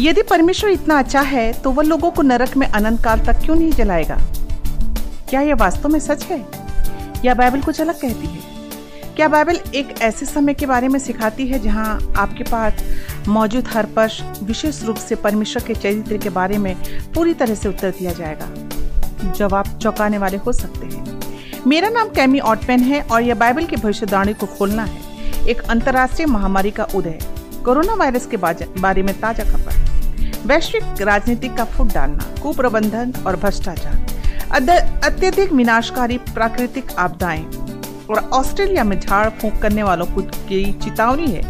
यदि परमेश्वर इतना अच्छा है तो वह लोगों को नरक में अनंत काल तक क्यों नहीं जलाएगा? क्या यह वास्तव में सच है? या बाइबल कुछ अलग कहती है? क्या बाइबल एक ऐसे समय के बारे में सिखाती है जहाँ आपके पास मौजूद हर पश विशेष रूप से परमेश्वर के चरित्र के बारे में पूरी तरह से उत्तर दिया जाएगा? जवाब चौंकाने वाले हो सकते हैं। मेरा नाम कैमी ऑटमैन है और यह बाइबल की भविष्यवाणी को खोलना है। एक अंतर्राष्ट्रीय महामारी का उदय। कोरोना वायरस के बारे में ताज़ा खबर। वैश्विक राजनीति का फुट डालना, कुप्रबंधन और भ्रष्टाचार। अत्यधिक विनाशकारी प्राकृतिक आपदाएँ। और ऑस्ट्रेलिया में झाड़ फूंक करने वालों की चेतावनी है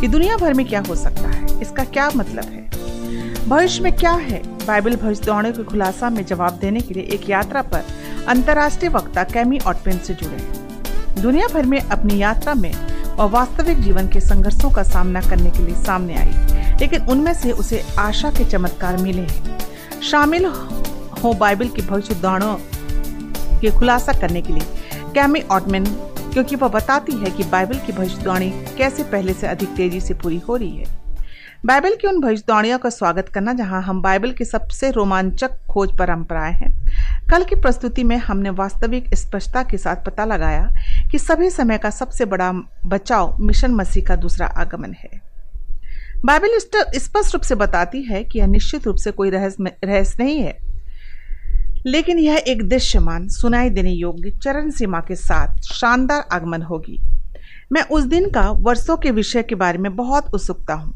कि दुनिया भर में क्या हो सकता है। इसका क्या मतलब है? भविष्य में क्या है? बाइबल भविष्यवाणी के खुलासा में जवाब देने के लिए एक यात्रा पर अंतर्राष्ट्रीय वक्ता कैमी ऑटपेन से जुड़े दुनिया भर में अपनी यात्रा में वह वास्तविक जीवन के संघर्षों का सामना करने के लिए सामने आई। लेकिन उनमें से उसे आशा के चमत्कार मिले हैं। शामिल हो बाइबल की भविष्यवाणियों के खुलासा करने के लिए। कैमी ऑटमेन, क्योंकि वह बताती है कि बाइबल की भविष्यवाणी कैसे पहले से अधिक तेज़ी से पूरी हो रही है। बाइबल की उन भविष्यवाणियों का स्वागत करना, जहाँ हम बाइबल की सबसे रोमांचक खोज परंपराएँ हैं। कल की प्रस्तुति में हमने वास्तविक स्पष्टता के साथ पता लगाया कि सभी समय का सबसे बड़ा बचाव मिशन मसीह का दूसरा आगमन है। बाइबल स्पष्ट रूप से बताती है कि यह निश्चित रूप से कोई रहस्य रहस्य नहीं है। लेकिन यह एक दृश्यमान, सुनाई देने योग्य, चरण सीमा के साथ शानदार आगमन होगी। मैं उस दिन का, वर्षों के विषय के बारे में बहुत उत्सुकता हूँ।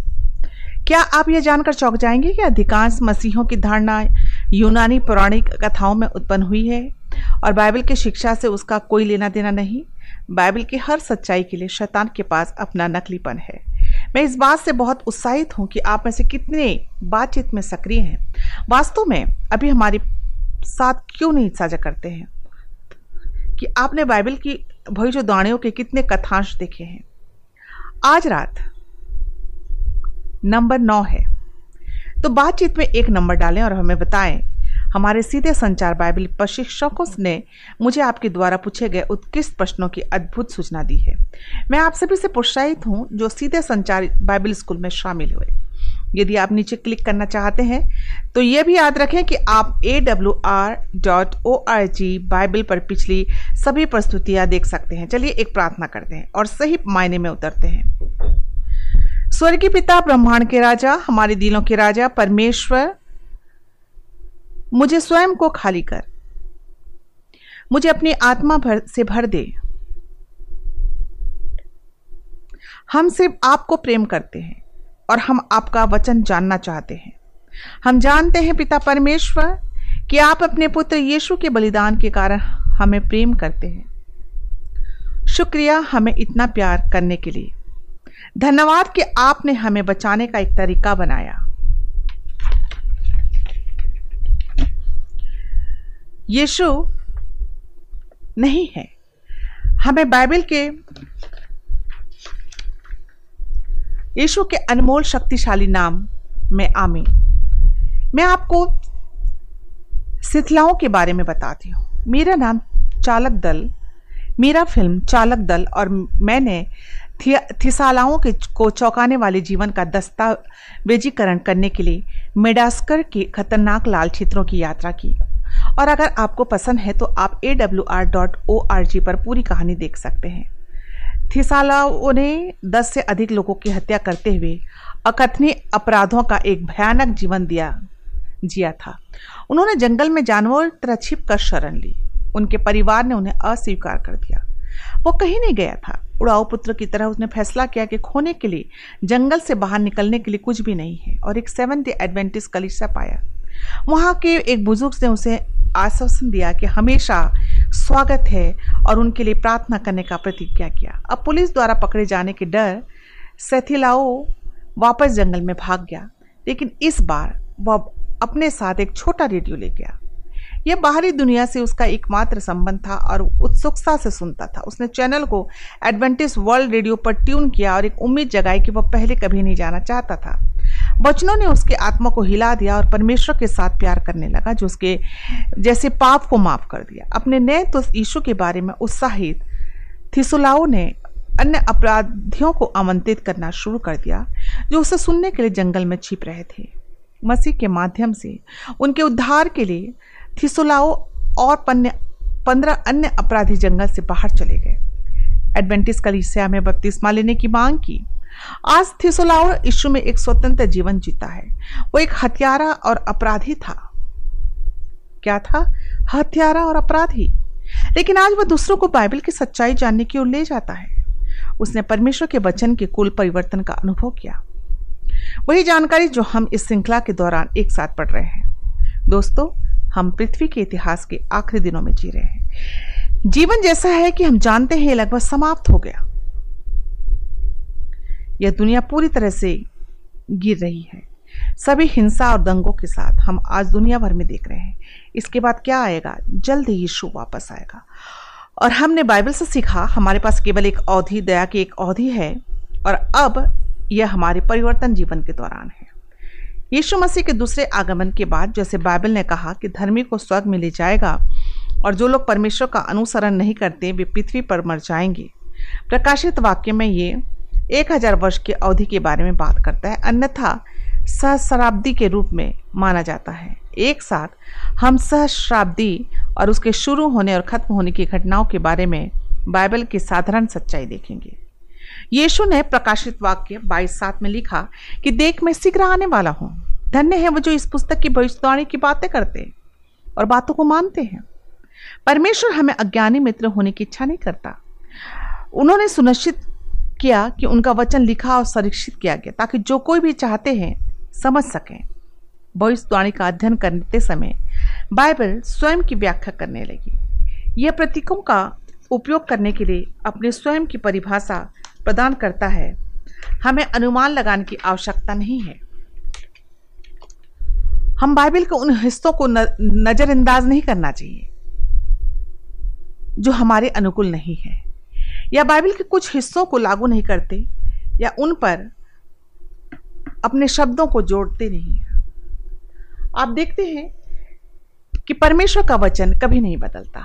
क्या आप यह जानकर चौंक जाएँगे कि अधिकांश मसीहों की धारणा यूनानी पौराणिक कथाओं में उत्पन्न हुई है और बाइबल की शिक्षा से उसका कोई लेना देना नहीं। बाइबल की हर सच्चाई के लिए शैतान के पास अपना नकलीपन है। मैं इस बात से बहुत उत्साहित हूँ कि आप में से कितने बातचीत में सक्रिय हैं। वास्तव में अभी हमारे साथ क्यों नहीं साझा करते हैं? कि आपने बाइबल की भविष्य भविष्यवाणियों के कितने कथांश देखे हैं? आज रात नंबर नौ है। तो बातचीत में एक नंबर डालें और हमें बताएँ। हमारे सीधे संचार बाइबल प्रशिक्षकों ने मुझे आपके द्वारा पूछे गए उत्कृष्ट प्रश्नों की अद्भुत सूचना दी है। मैं आप सभी से प्रोत्साहित हूँ जो सीधे संचार बाइबल स्कूल में शामिल हुए। यदि आप नीचे क्लिक करना चाहते हैं तो ये भी याद रखें कि आप A W R dot O R G Bible पर पिछली सभी प्रस्तुतियाँ देख सकते हैं। चलिए एक प्रार्थना करते हैं और सही मायने में उतरते हैं। स्वर्गीय पिता, ब्रह्मांड के राजा, हमारे दिलों के राजा, परमेश्वर, मुझे स्वयं को खाली कर। मुझे अपनी आत्मा भर से भर दे। हम सिर्फ़ आपको प्रेम करते हैं और हम आपका वचन जानना चाहते हैं। हम जानते हैं पिता परमेश्वर, कि आप अपने पुत्र यीशु के बलिदान के कारण हमें प्रेम करते हैं। शुक्रिया हमें इतना प्यार करने के लिए। धन्यवाद कि आपने हमें बचाने का एक तरीका बनाया। यीशु नहीं है। हमें बाइबल के यीशु के अनमोल शक्तिशाली नाम में आमीन। मैं आपको शिथिलाओं के बारे में बताती हूँ। मेरा नाम चालक दल, मेरा फ़िल्म चालक दल और मैंने थिसालाओं के को चौंकाने वाले जीवन का दस्तावेजीकरण करने के लिए मेडास्कर के खतरनाक लाल क्षेत्रों की यात्रा की। और अगर आपको पसंद है तो आप A W R dot O R G पर पूरी कहानी देख सकते हैं। थिसालाओं ने दस से अधिक लोगों की हत्या करते हुए अकथनीय अपराधों का एक भयानक जीवन दिया, जिया था। उन्होंने जंगल में जानवरों तरह छिप कर शरण ली। उनके परिवार ने उन्हें अस्वीकार कर दिया। वो कहीं नहीं गया था। उड़ाऊ पुत्र की तरह उसने फैसला किया कि खोने के लिए, जंगल से बाहर निकलने के लिए कुछ भी नहीं है और एक सेवन डे एडवेंटिस कलिशा पाया। वहाँ के एक बुज़ुर्ग ने उसे आश्वासन दिया कि हमेशा स्वागत है और उनके लिए प्रार्थना करने का प्रतिज्ञा किया। अब पुलिस द्वारा पकड़े जाने के डर सेथिलाओ वापस जंगल में भाग गया, लेकिन इस बार वह अपने साथ एक छोटा रेडियो ले गया। यह बाहरी दुनिया से उसका एकमात्र संबंध था और उत्सुकता से सुनता था। उसने चैनल को एडवेंटिस वर्ल्ड रेडियो पर ट्यून किया और एक उम्मीद जगाई कि वह पहले कभी नहीं जाना चाहता था। वचनों ने उसके आत्मा को हिला दिया और परमेश्वर के साथ प्यार करने लगा, जो उसके जैसे पाप को माफ़ कर दिया। अपने नए तो यीशु के बारे में उत्साहित थिसुलाओ ने अन्य अपराधियों को आमंत्रित करना शुरू कर दिया, जो उसे सुनने के लिए जंगल में छिप रहे थे। मसीह के माध्यम से उनके उद्धार के लिए थिसुलाओ और पन्ने पंद्रह अन्य अपराधी जंगल से बाहर चले गए। एडवेंटिस कलीसिया में बपतिस्मा लेने की मांग की। आज थिसुलाओ यीशु में एक स्वतंत्र जीवन जीता है। वो एक हत्यारा और अपराधी था। क्या था? हत्यारा और अपराधी। लेकिन आज वह दूसरों को बाइबल की सच्चाई जानने की ओर ले जाता है। उसने परमेश्वर के वचन के कुल परिवर्तन का अनुभव किया। वही जानकारी जो हम इस श्रृंखला के दौरान एक साथ पढ़ रहे हैं। दोस्तों हम पृथ्वी के इतिहास के आखिरी दिनों में जी रहे हैं। जीवन जैसा है कि हम जानते हैं, लगभग समाप्त हो गया। यह दुनिया पूरी तरह से गिर रही है। सभी हिंसा और दंगों के साथ हम आज दुनिया भर में देख रहे हैं। इसके बाद क्या आएगा? जल्द ही यीशु वापस आएगा। और हमने बाइबल से सीखा, हमारे पास केवल एक अवधि, दया की एक अवधि है, और अब यह हमारे परिवर्तन जीवन के दौरान है। यीशु मसीह के दूसरे आगमन के बाद जैसे बाइबल ने कहा कि धर्मी को स्वर्ग में ले जाएगा और जो लोग परमेश्वर का अनुसरण नहीं करते, वे पृथ्वी पर मर जाएँगे। प्रकाशित वाक्य में ये एक हज़ार वर्ष की अवधि के बारे में बात करता है। अन्यथा सहस्राब्दी के रूप में माना जाता है। एक साथ हम सहस्राब्दी और उसके शुरू होने और खत्म होने की घटनाओं के बारे में बाइबल की साधारण सच्चाई देखेंगे। यीशु ने प्रकाशित वाक्य बाईस सात में लिखा कि देख मैं शीघ्र आने वाला हूँ। धन्य है वो जो इस पुस्तक की भविष्यवाणी की बातें करते हैं और बातों को मानते हैं। परमेश्वर हमें अज्ञानी मित्र होने की इच्छा नहीं करता। उन्होंने सुनिश्चित किया कि उनका वचन लिखा और संरक्षित किया गया, ताकि जो कोई भी चाहते हैं, समझ सकें। भविष्यवाणी का अध्ययन करते समय बाइबल स्वयं की व्याख्या करने लगी। यह प्रतीकों का उपयोग करने के लिए अपने स्वयं की परिभाषा प्रदान करता है। हमें अनुमान लगाने की आवश्यकता नहीं है। हम बाइबल के उन हिस्सों को नज़रअंदाज नहीं करना चाहिए, जो हमारे अनुकूल नहीं है। या बाइबल के कुछ हिस्सों को लागू नहीं करते, या उन पर अपने शब्दों को जोड़ते नहीं आप देखते हैं कि परमेश्वर का वचन कभी नहीं बदलता।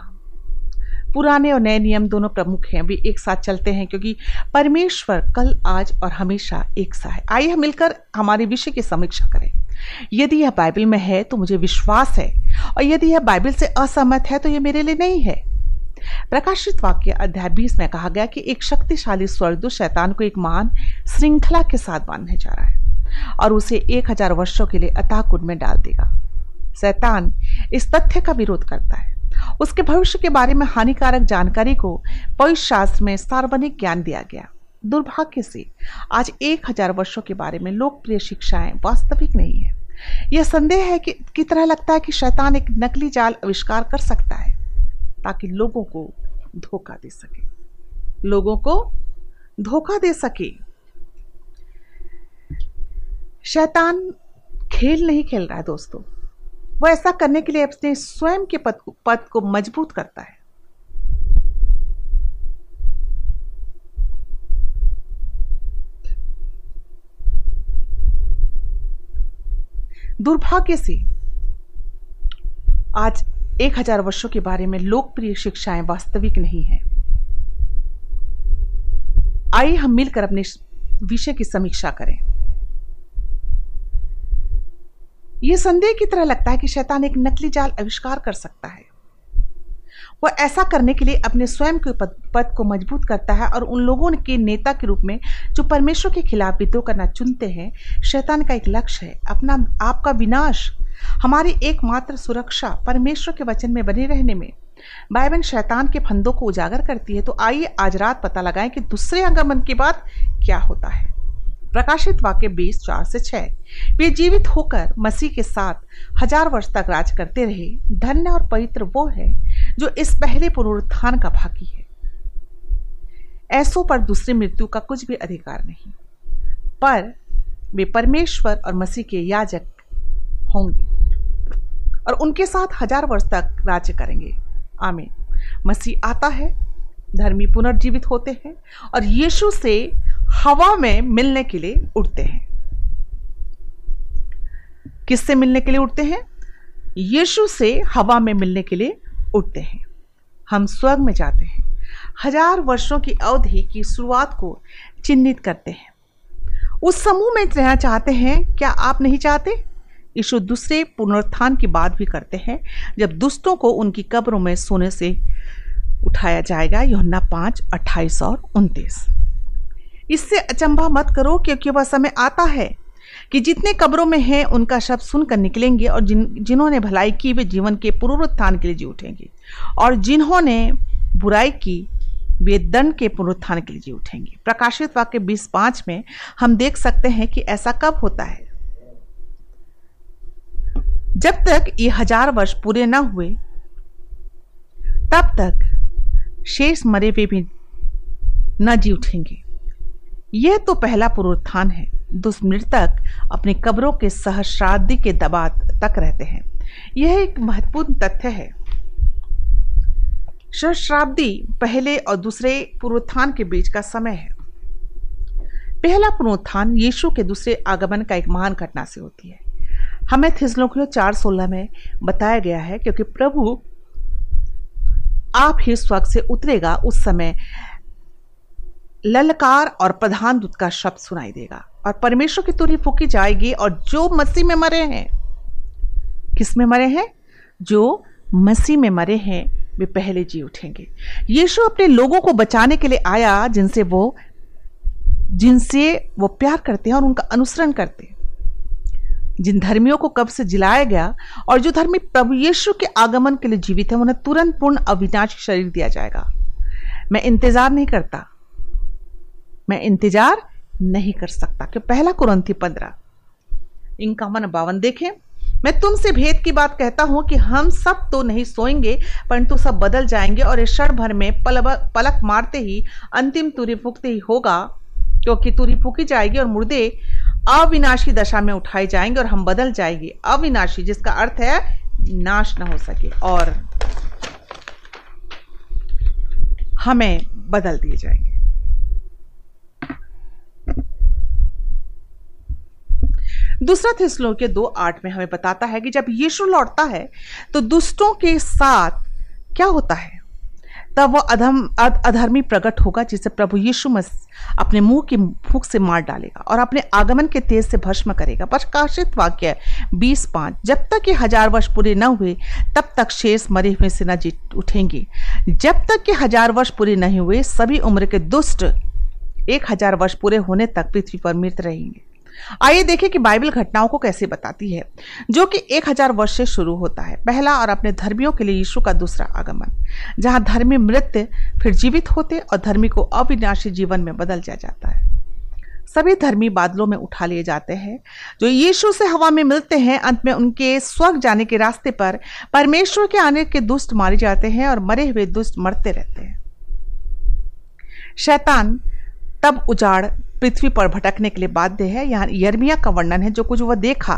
पुराने और नए नियम दोनों प्रमुख हैं, वे एक साथ चलते हैं क्योंकि परमेश्वर कल, आज और हमेशा एक सा है। आइए हम मिलकर हमारे विषय की समीक्षा करें। यदि यह बाइबल में है तो मुझे विश्वास है, और यदि यह बाइबल से असहमत है तो यह मेरे लिए नहीं है। प्रकाशित वाक्य अध्याय बीस में कहा गया कि एक शक्तिशाली स्वर्गदूत शैतान को एक महान श्रृंखला के साथ बांधने जा रहा है, और उसे एक हज़ार वर्षों के लिए अताह कुंड में डाल देगा। शैतान इस तथ्य का विरोध करता है। उसके भविष्य के बारे में हानिकारक जानकारी को पवित्र शास्त्र में सार्वजनिक ज्ञान दिया गया। दुर्भाग्य से, आज एक हज़ार वर्षों के बारे में लोकप्रिय शिक्षाएँ वास्तविक नहीं है। यह संदेह है कि की तरह लगता है कि शैतान एक नकली जाल आविष्कार कर सकता है, ताकि लोगों को धोखा दे सके। लोगों को धोखा दे सके। शैतान खेल नहीं खेल रहा है, दोस्तों। वह ऐसा करने के लिए अपने स्वयं के पद को, पद को मज़बूत करता है। दुर्भाग्य से आज एक हज़ार वर्षों के बारे में लोकप्रिय शिक्षाएँ वास्तविक नहीं है। आइए हम मिलकर अपने विषय की समीक्षा करें। यह संदेह की तरह लगता है कि शैतान एक नकली जाल आविष्कार कर सकता है। वह ऐसा करने के लिए अपने स्वयं के पद, को मज़बूत करता है और उन लोगों के नेता के रूप में जो परमेश्वर के खिलाफ विद्रोह करना चुनते हैं शैतान का एक लक्ष्य है अपना आपका विनाश हमारी एकमात्र सुरक्षा परमेश्वर के वचन में बने रहने में। बाइबल शैतान के फंदों को उजागर करती है तो आइए आज रात पता लगाएँ कि दूसरे आगमन के बाद क्या होता है। प्रकाशित वाक्य बीस, चार से छह। वे जीवित होकर मसीह के साथ हज़ार वर्ष तक राज करते रहे। धन्य और पवित्र वो है जो इस पहले पुनरुत्थान का भागी है। ऐसों पर दूसरी मृत्यु का कुछ भी अधिकार नहीं। पर वे परमेश्वर और मसीह के याजक होंगे और उनके साथ हज़ार वर्ष तक राज्य करेंगे। आमीन। मसीह आता है, धर्मी पुनर्जीवित होते हैं और यीशु से हवा में मिलने के लिए उठते हैं। किससे मिलने के लिए उठते हैं? यीशु से हवा में मिलने के लिए उठते हैं। हम स्वर्ग में जाते हैं। हज़ार वर्षों की अवधि की शुरुआत को चिन्हित करते हैं। उस समूह में रहना चाहते हैं, क्या आप नहीं चाहते? यीशु दूसरे पुनरुत्थान की बात भी करते हैं, जब दुष्टों को उनकी कब्रों में सोने से उठाया जाएगा योना पाँच, अट्ठाईस और उनतीस। इससे अचंभा मत करो क्योंकि वह समय आता है कि जितने कब्रों में हैं, उनका शब्द सुनकर निकलेंगे और जिन, जिन्होंने भलाई की, वे जीवन के पुनरुत्थान के लिए जी उठेंगे। और जिन्होंने बुराई की, वे दंड के पुनरुत्थान के लिए जी उठेंगे। प्रकाशित वाक्य बीस पाँच में हम देख सकते हैं कि ऐसा कब होता है। जब तक ये हज़ार वर्ष पूरे न हुए, तब तक शेष मरे हुए भी न जी उठेंगे। यह तो पहला पुनरुत्थान है। दुष्मृतक अपनी कब्रों के सहस्रादि के दबाव तक रहते हैं। यह एक महत्वपूर्ण तथ्य है। सहस्राब्दी पहले और दूसरे पुनरुत्थान के बीच का समय है। पहला पुनरुत्थान यीशु के दूसरे आगमन का एक महान घटना से होती है। हमें थिसलोकियो चार सोलह में बताया गया है, क्योंकि प्रभु आप ही स्वर्ग से उतरेगा उस समय ललकार और प्रधान दूत का शब्द सुनाई देगा और परमेश्वर की तुरी फूकी जाएगी और जो मसीह में मरे हैं, किसमें मरे हैं? जो मसीह में मरे हैं, वे पहले जी उठेंगे। यीशु अपने लोगों को बचाने के लिए आया, जिनसे वो जिनसे वो प्यार करते हैं और उनका अनुसरण करते हैं। जिन धर्मियों को कब से जिलाया गया और जो धर्मी प्रभु यीशु के आगमन के लिए जीवित है, उन्हें तुरंत पूर्ण अविनाशी शरीर दिया जाएगा। मैं इंतज़ार नहीं करता। मैं इंतज़ार नहीं कर सकता कि पहला कुरंती पंद्रह। इनकावन बावन देखें। मैं तुमसे भेद की बात कहता हूँ कि हम सब तो नहीं सोएँगे परंतु सब बदल जाएँगे और इस क्षण भर में पल, पलक मारते ही अंतिम तुरी फूकते ही होगा क्योंकि तुरी फूकी जाएगी और मुर्दे अविनाशी दशा में उठाए जाएँगे और हम बदल जाएँगे। अविनाशी जिसका अर्थ है नाश न हो सके और हमें बदल दिए जाएँगे। दूसरा थिस्लो के दो आठ में हमें बताता है कि जब यीशु लौटता है तो दुष्टों के साथ क्या होता है? तब वह अधम अधर्मी प्रकट होगा जिसे प्रभु यीशु मसीह अपने मुँह की फूक से मार डालेगा और अपने आगमन के तेज से भस्म करेगा। प्रकाशित वाक्य बीस पाँच। जब तक ये हज़ार वर्ष पूरे न हुए, तब तक शेष मरे हुए से न जीत उठेंगे। जब तक ये हज़ार वर्ष पूरे नहीं हुए, सभी उम्र के दुष्ट एक हज़ार वर्ष पूरे होने तक पृथ्वी पर मृत रहेंगे। आइए देखें कि बाइबल घटनाओं को कैसे बताती है, जो कि एक हज़ार वर्ष से शुरू होता है, पहला और अपने धर्मियों के लिए यीशु का दूसरा आगमन, जहाँ धर्मी मृत्य फिर जीवित होते और धर्मी को अविनाशी जीवन में बदल जा जाता है। सभी धर्मी बादलों में उठा लिए जाते हैं, जो यीशु से हवा में मिलते हैं, अंत में उनके स्वर्ग जाने के रास्ते पर परमेश्वर के आने के दुष्ट मारे जाते हैं और मरे हुए दुष्ट मरते रहते हैं। शैतान तब उजाड़ पृथ्वी पर भटकने के लिए बाध्य है। यहाँ यर्मिया का वर्णन है, जो कुछ वह देखा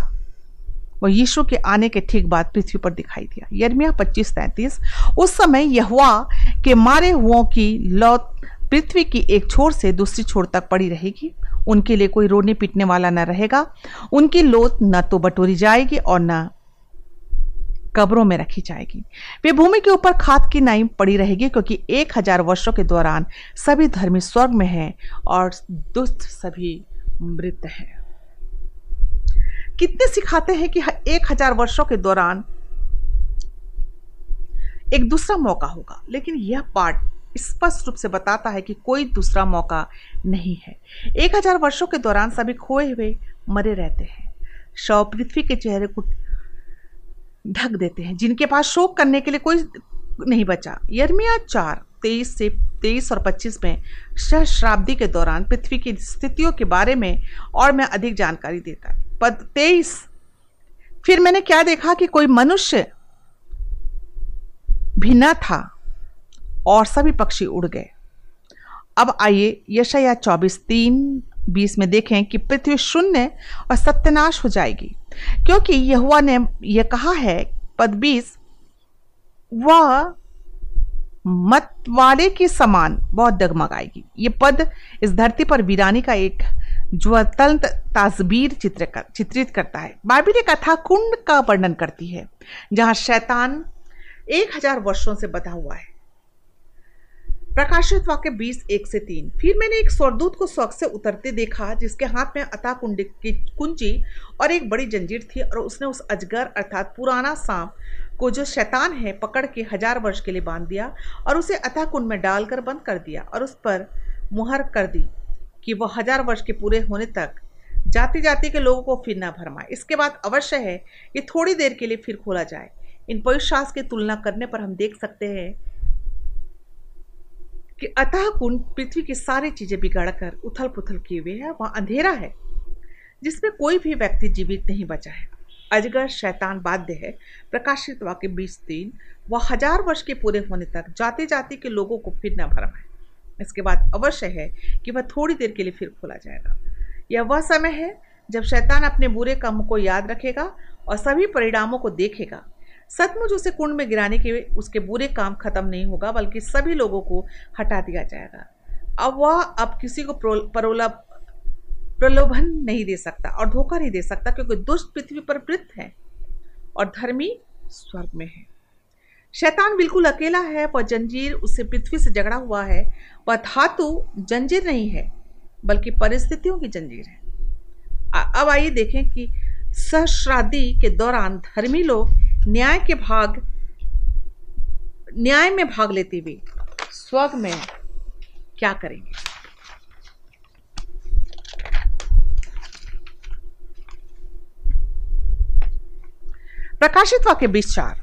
वो यीशु के आने के ठीक बाद पृथ्वी पर दिखाई दिया। यर्मिया पच्चीस तैंतीस, उस समय यहुआ के मारे हुओं की लौत पृथ्वी की एक छोर से दूसरी छोर तक पड़ी रहेगी। उनके लिए कोई रोने पीटने वाला न रहेगा। उनकी लोत न तो बटोरी जाएगी और न कब्रों में रखी जाएगी। वे भूमि के ऊपर खाद की नाई पड़ी रहेगी क्योंकि एक हज़ार वर्षों के दौरान सभी धर्मी स्वर्ग में हैं और दुष्ट सभी मृत हैं। कितने सिखाते हैं कि एक हज़ार वर्षों के दौरान एक दूसरा मौका होगा, लेकिन यह पाठ स्पष्ट रूप से बताता है कि कोई दूसरा मौका नहीं है। एक हज़ार वर्षों के दौरान सभी खोए हुए मरे रहते हैं। शव पृथ्वी के चेहरे को ढक देते हैं, जिनके पास शोक करने के लिए कोई नहीं बचा। यर्मिया चार, तेईस से, तेईस और पच्चीस में सहस्राब्दी के दौरान पृथ्वी की स्थितियों के बारे में और मैं अधिक जानकारी देता है। पद तेईस। फिर मैंने क्या देखा कि कोई मनुष्य भी न था और सभी पक्षी उड़ गए। अब आइए यशया चौबीस, तीन, बीस में देखें कि पृथ्वी शून्य और सत्यनाश हो जाएगी। क्योंकि यहुआ ने यह कहा है पद बीस वह मतवाले के समान बहुत डगमगाएगी। ये पद इस धरती पर वीरानी का एक ज्वतंत ताजबीर चित्र कर, चित्रित करता है। बाइबिल कथा कुंड का वर्णन करती है जहाँ शैतान एक हज़ार वर्षों से बधा हुआ है। प्रकाशित वाक्य बीस, एक से तीन। फिर मैंने एक स्वरदूत को स्वर्ग से उतरते देखा, जिसके हाथ में अता कुंड की कुंजी और एक बड़ी जंजीर थी और उसने उस अजगर अर्थात पुराना सांप को जो शैतान है, पकड़ के हज़ार वर्ष के लिए बाँध दिया और उसे अथा कुंड में डालकर बंद कर दिया और उस पर मुहर कर दी कि वह हज़ार वर्ष के पूरे होने तक जाति जाति के लोगों को फिर ना भरमाए। इसके बाद अवश्य है कि थोड़ी देर के लिए फिर खोला जाए। इन शास्त्र की तुलना करने पर हम देख सकते हैं कि अतः कुंड पृथ्वी की सारी चीज़ें बिगाड़कर उथल पुथल किए हुए है, वह अंधेरा है, जिसमें कोई भी व्यक्ति जीवित नहीं बचा है। अजगर शैतान बाध्य है, प्रकाशित वाक्य बीस तीन, वह हज़ार वर्ष के पूरे होने तक जाति जाति के लोगों को फिर न भरमाए इसके बाद अवश्य है कि वह थोड़ी देर के लिए फिर खोला जाएगा। यह वह समय है जब शैतान अपने बुरे कामों को याद रखेगा और सभी परिणामों को देखेगा। सचमुच उसे कुंड में गिराने के उसके बुरे काम खत्म नहीं होगा, बल्कि सभी लोगों को हटा दिया जाएगा। अब वह अब किसी को परोला, प्रलोभन नहीं दे सकता और धोखा नहीं दे सकता, क्योंकि दुष्ट पृथ्वी पर वृत्त है और धर्मी स्वर्ग में है। शैतान बिल्कुल अकेला है, वह जंजीर उससे पृथ्वी से झगड़ा हुआ है। वह धातु जंजीर नहीं है, बल्कि परिस्थितियों की जंजीर है। अब आइए देखें कि सहश्रादी के दौरान धर्मी लोग न्याय के भाग, न्याय में भाग लेते हुए स्वर्ग में क्या करेंगे? प्रकाशित वाक्य बीस चार।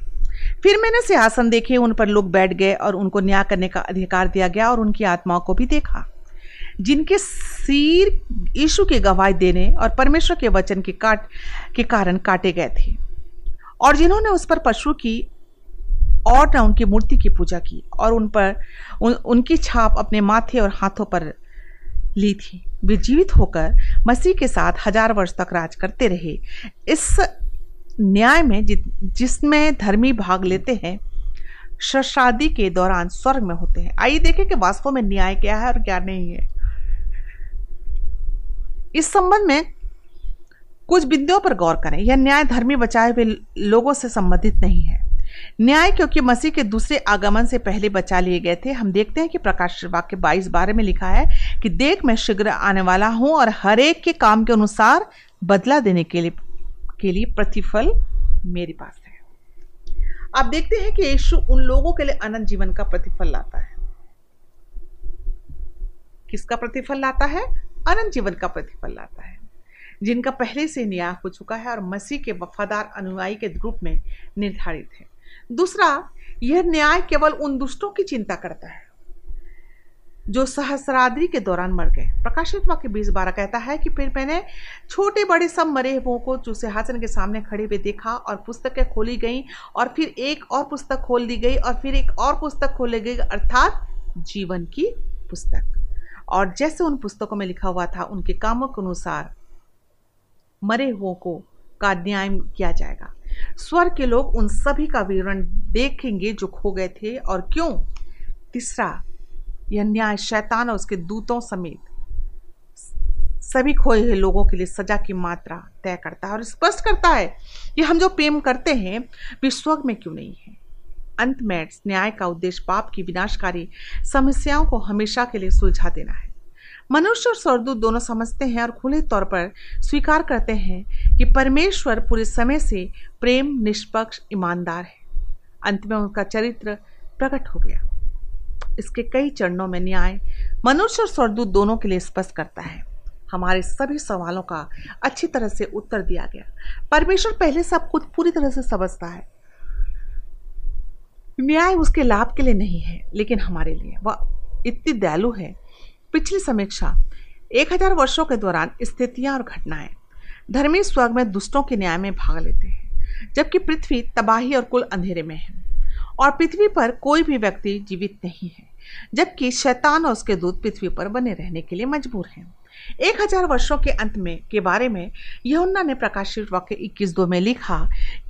फिर मैंने सिंहासन देखे, उन पर लोग बैठ गए और उनको न्याय करने का अधिकार दिया गया और उनकी आत्माओं को भी देखा। जिनके सिर यीशु की गवाही देने और परमेश्वर के वचन के काट, के कारण काटे गए थे। और जिन्होंने उस पर पशु की और न उनकी मूर्ति की पूजा की और उन पर उन, उनकी छाप अपने माथे और हाथों पर ली थी। वे जीवित होकर मसीह के साथ हज़ार वर्ष तक राज करते रहे। इस न्याय में जिसमें धर्मी भाग लेते हैं शादी के दौरान स्वर्ग में होते हैं। आइए देखें कि वास्तव में न्याय क्या है और क्या नहीं है। इस संबंध में कुछ बिंदुओं पर गौर करें, यह न्याय धर्मी बचाए हुए लोगों से संबंधित नहीं है। न्याय क्योंकि मसीह के दूसरे आगमन से पहले बचा लिए गए थे। हम देखते हैं कि प्रकाश वाक्य बाईस बारे में लिखा है कि देख मैं शीघ्र आने वाला हूँ और हर एक के काम के अनुसार बदला देने के लिए के लिए प्रतिफल मेरे पास है। आप देखते हैं कि यीशु उन लोगों के लिए अनंत जीवन का प्रतिफल लाता है। किसका प्रतिफल लाता है? अनंत जीवन का प्रतिफल लाता है। जिनका पहले से न्याय हो चुका है और मसीह के वफादार अनुयायी के रूप में निर्धारित है। दूसरा, यह न्याय केवल उन दुष्टों की चिंता करता है जो सहस्राद्री के दौरान मर गए। प्रकाशित वाक्य बीस बारह कहता है कि फिर मैंने छोटे बड़े सब मरे हुओं को जो सिंहासन के सामने खड़े हुए देखा और पुस्तकें खोली गई और फिर एक और पुस्तक खोल दी गई और फिर एक और पुस्तक खोली गई, अर्थात जीवन की पुस्तक। और जैसे उन पुस्तकों में लिखा हुआ था, उनके कामों के अनुसार मरे हुओं को का न्याय किया जाएगा। स्वर के लोग उन सभी का विवरण देखेंगे जो खो गए थे और क्यों? तीसरा, यह न्याय शैतान और उसके दूतों समेत सभी खोए हुए लोगों के लिए सजा की मात्रा तय करता है और स्पष्ट करता है कि हम जो प्रेम करते हैं विश्व में क्यों नहीं है? अंत में, न्याय का उद्देश्य पाप की विनाशकारी समस्याओं को हमेशा के लिए सुलझा देना है। मनुष्य और स्वर्गदूत दोनों समझते हैं और खुले तौर पर स्वीकार करते हैं कि परमेश्वर पूरे समय से प्रेम, निष्पक्ष, ईमानदार है। अंत में उनका चरित्र प्रकट हो गया। इसके कई चरणों में न्याय मनुष्य और स्वर्गदूत दोनों के लिए स्पष्ट करता है। हमारे सभी सवालों का अच्छी तरह से उत्तर दिया गया। परमेश्वर पहले सब कुछ पूरी तरह से समझता है। न्याय उसके लाभ के लिए नहीं है, लेकिन हमारे लिए। वह इतनी दयालु है पिछली समीक्षा, एक हज़ार वर्षों के दौरान स्थितियाँ और घटनाएँ धर्मी स्वर्ग में दुष्टों के न्याय में भाग लेते हैं, जबकि पृथ्वी तबाही और कुल अंधेरे में है। और पृथ्वी पर कोई भी व्यक्ति जीवित नहीं है, जबकि शैतान और उसके दूत पृथ्वी पर बने रहने के लिए मजबूर हैं। एक हज़ार वर्षों के अंत में, के बारे में यहुन्ना ने प्रकाशित वाक्य इक्कीस दो में लिखा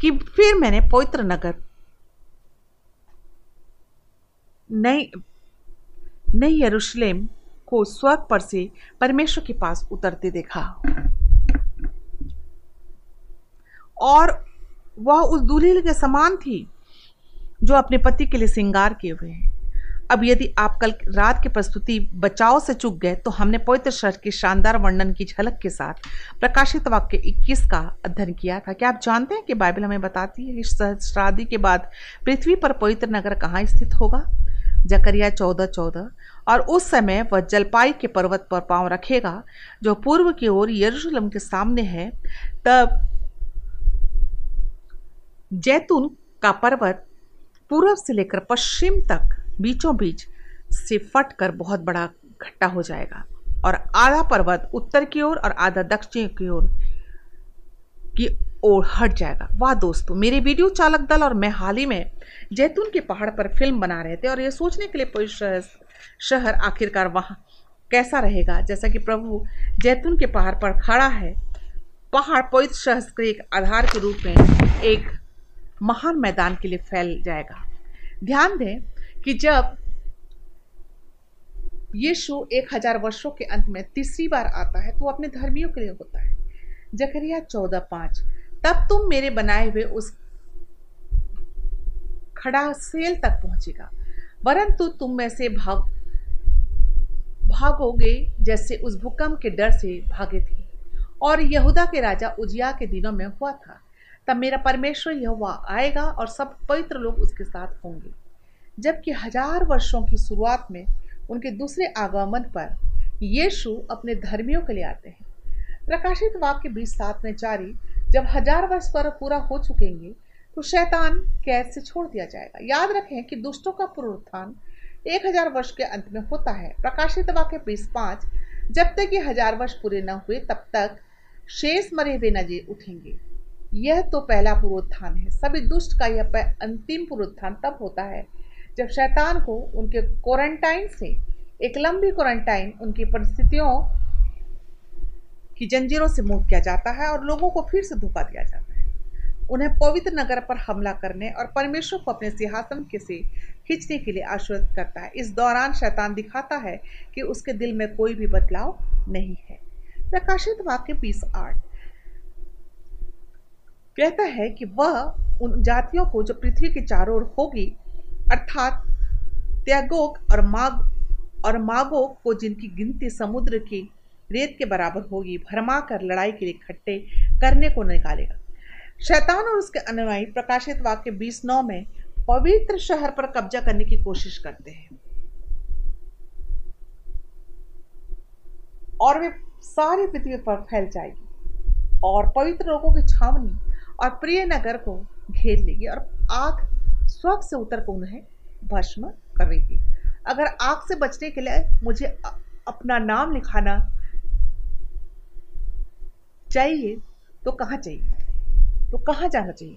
कि फिर मैंने पवित्र नगर नई नई यरूशलेम को स्वर्ग पर से परमेश्वर के पास उतरते देखा। और वह उस दुल्हन के समान थी जो अपने पति के लिए श्रृंगार किए हुए हैं। अब यदि आप कल रात की प्रस्तुति बचाव से चुक गए तो हमने पवित्र शहर के शानदार वर्णन की झलक के साथ प्रकाशित वाक्य 21 का अध्ययन किया था। क्या आप जानते हैं कि बाइबल हमें बताती है कि शादी के बाद पृथ्वी पर पवित्र नगर कहाँ स्थित होगा? जकरिया चौदह चौदह। और उस समय वह जलपाई के पर्वत पर पाँव रखेगा जो पूर्व की ओर यरूशलेम के सामने है। तब जैतून का पर्वत पूर्व से लेकर पश्चिम तक बीचों बीच से फट कर बहुत बड़ा घट्टा हो जाएगा और आधा पर्वत उत्तर की ओर और, आधा दक्षिण की ओर की ओर हट जाएगा। वाह दोस्तों मेरे वीडियो चालक दल और मैं हाल ही में जैतून के पहाड़ पर फ़िल्म बना रहे थे और ये सोचने के लिए शहर आखिरकार वहाँ कैसा रहेगा? जैसा कि प्रभु जैतून के पहाड़ पर खड़ा है, पहाड़ पवित्र शहर के एक आधार के रूप में एक महान मैदान के लिए फैल जाएगा। ध्यान दें कि जब यीशु एक हज़ार वर्षों के अंत में तीसरी बार आता है तो वो अपने धर्मियों के लिए होता है। जकरिया चौदह पाँच, तब तुम मेरे बनाए हुए उस खड़ा सेल तक पहुंचेगा। परंतु तुम में से भाग, भागोगे जैसे उस भूकंप के डर से भागे थे। और यहूदा के राजा उजिया के दिनों में हुआ था। तब मेरा परमेश्वर यह आएगा और सब पवित्र लोग उसके साथ होंगे। जबकि हज़ार वर्षों की शुरुआत में उनके दूसरे आगमन पर यीशु अपने धर्मियों के लिए आते हैं। प्रकाशित वाक्य बीस सात में जारी जब हज़ार वर्ष पर पूरा हो चुकेंगे तो शैतान कैद से छोड़ दिया जाएगा। याद रखें कि दुष्टों का पुनरुत्थान एक हज़ार वर्ष के अंत में होता है। प्रकाशित वाक्य बीस पाँच, जब तक ये हज़ार वर्ष पूरे न हुए, तब तक शेष मरे हुए नजे उठेंगे। यह तो पहला पुनरुत्थान है। सभी दुष्ट का यह अंतिम पुनरुत्थान तब होता है जब शैतान को उनके क्वारंटाइन से, एक लंबी क्वारंटाइन उनकी परिस्थितियों की जंजीरों से मुक्त किया जाता है और लोगों को फिर से धोखा दिया जाता है। उन्हें पवित्र नगर पर हमला करने और परमेश्वर को अपने सिंहासन के से खींचने के लिए आश्वस्त करता है। इस दौरान शैतान दिखाता है कि उसके दिल में कोई भी बदलाव नहीं है। प्रकाशित वाक्य बीस आठ। कहता है कि वह उन जातियों को जो पृथ्वी के चारों ओर होगी, अर्थात त्यागोक और माग, और मागो को जिनकी गिनती समुद्र की रेत के बराबर होगी भरमा कर लड़ाई के लिए इकट्ठे करने को निकालेगा। शैतान और उसके अनुयायी प्रकाशित वाक्य बीस नौ में पवित्र शहर पर कब्जा करने की कोशिश करते हैं। और वे सारी पृथ्वी पर फैल जाएगी और पवित्र लोगों की छावनी और प्रिय नगर को घेर लेगी और आग स्वर्ग से उतर कर उन्हें भस्म करेगी। अगर आग से बचने के लिए मुझे अपना नाम लिखाना चाहिए तो कहाँ चाहिए? तो कहाँ जाना चाहिए?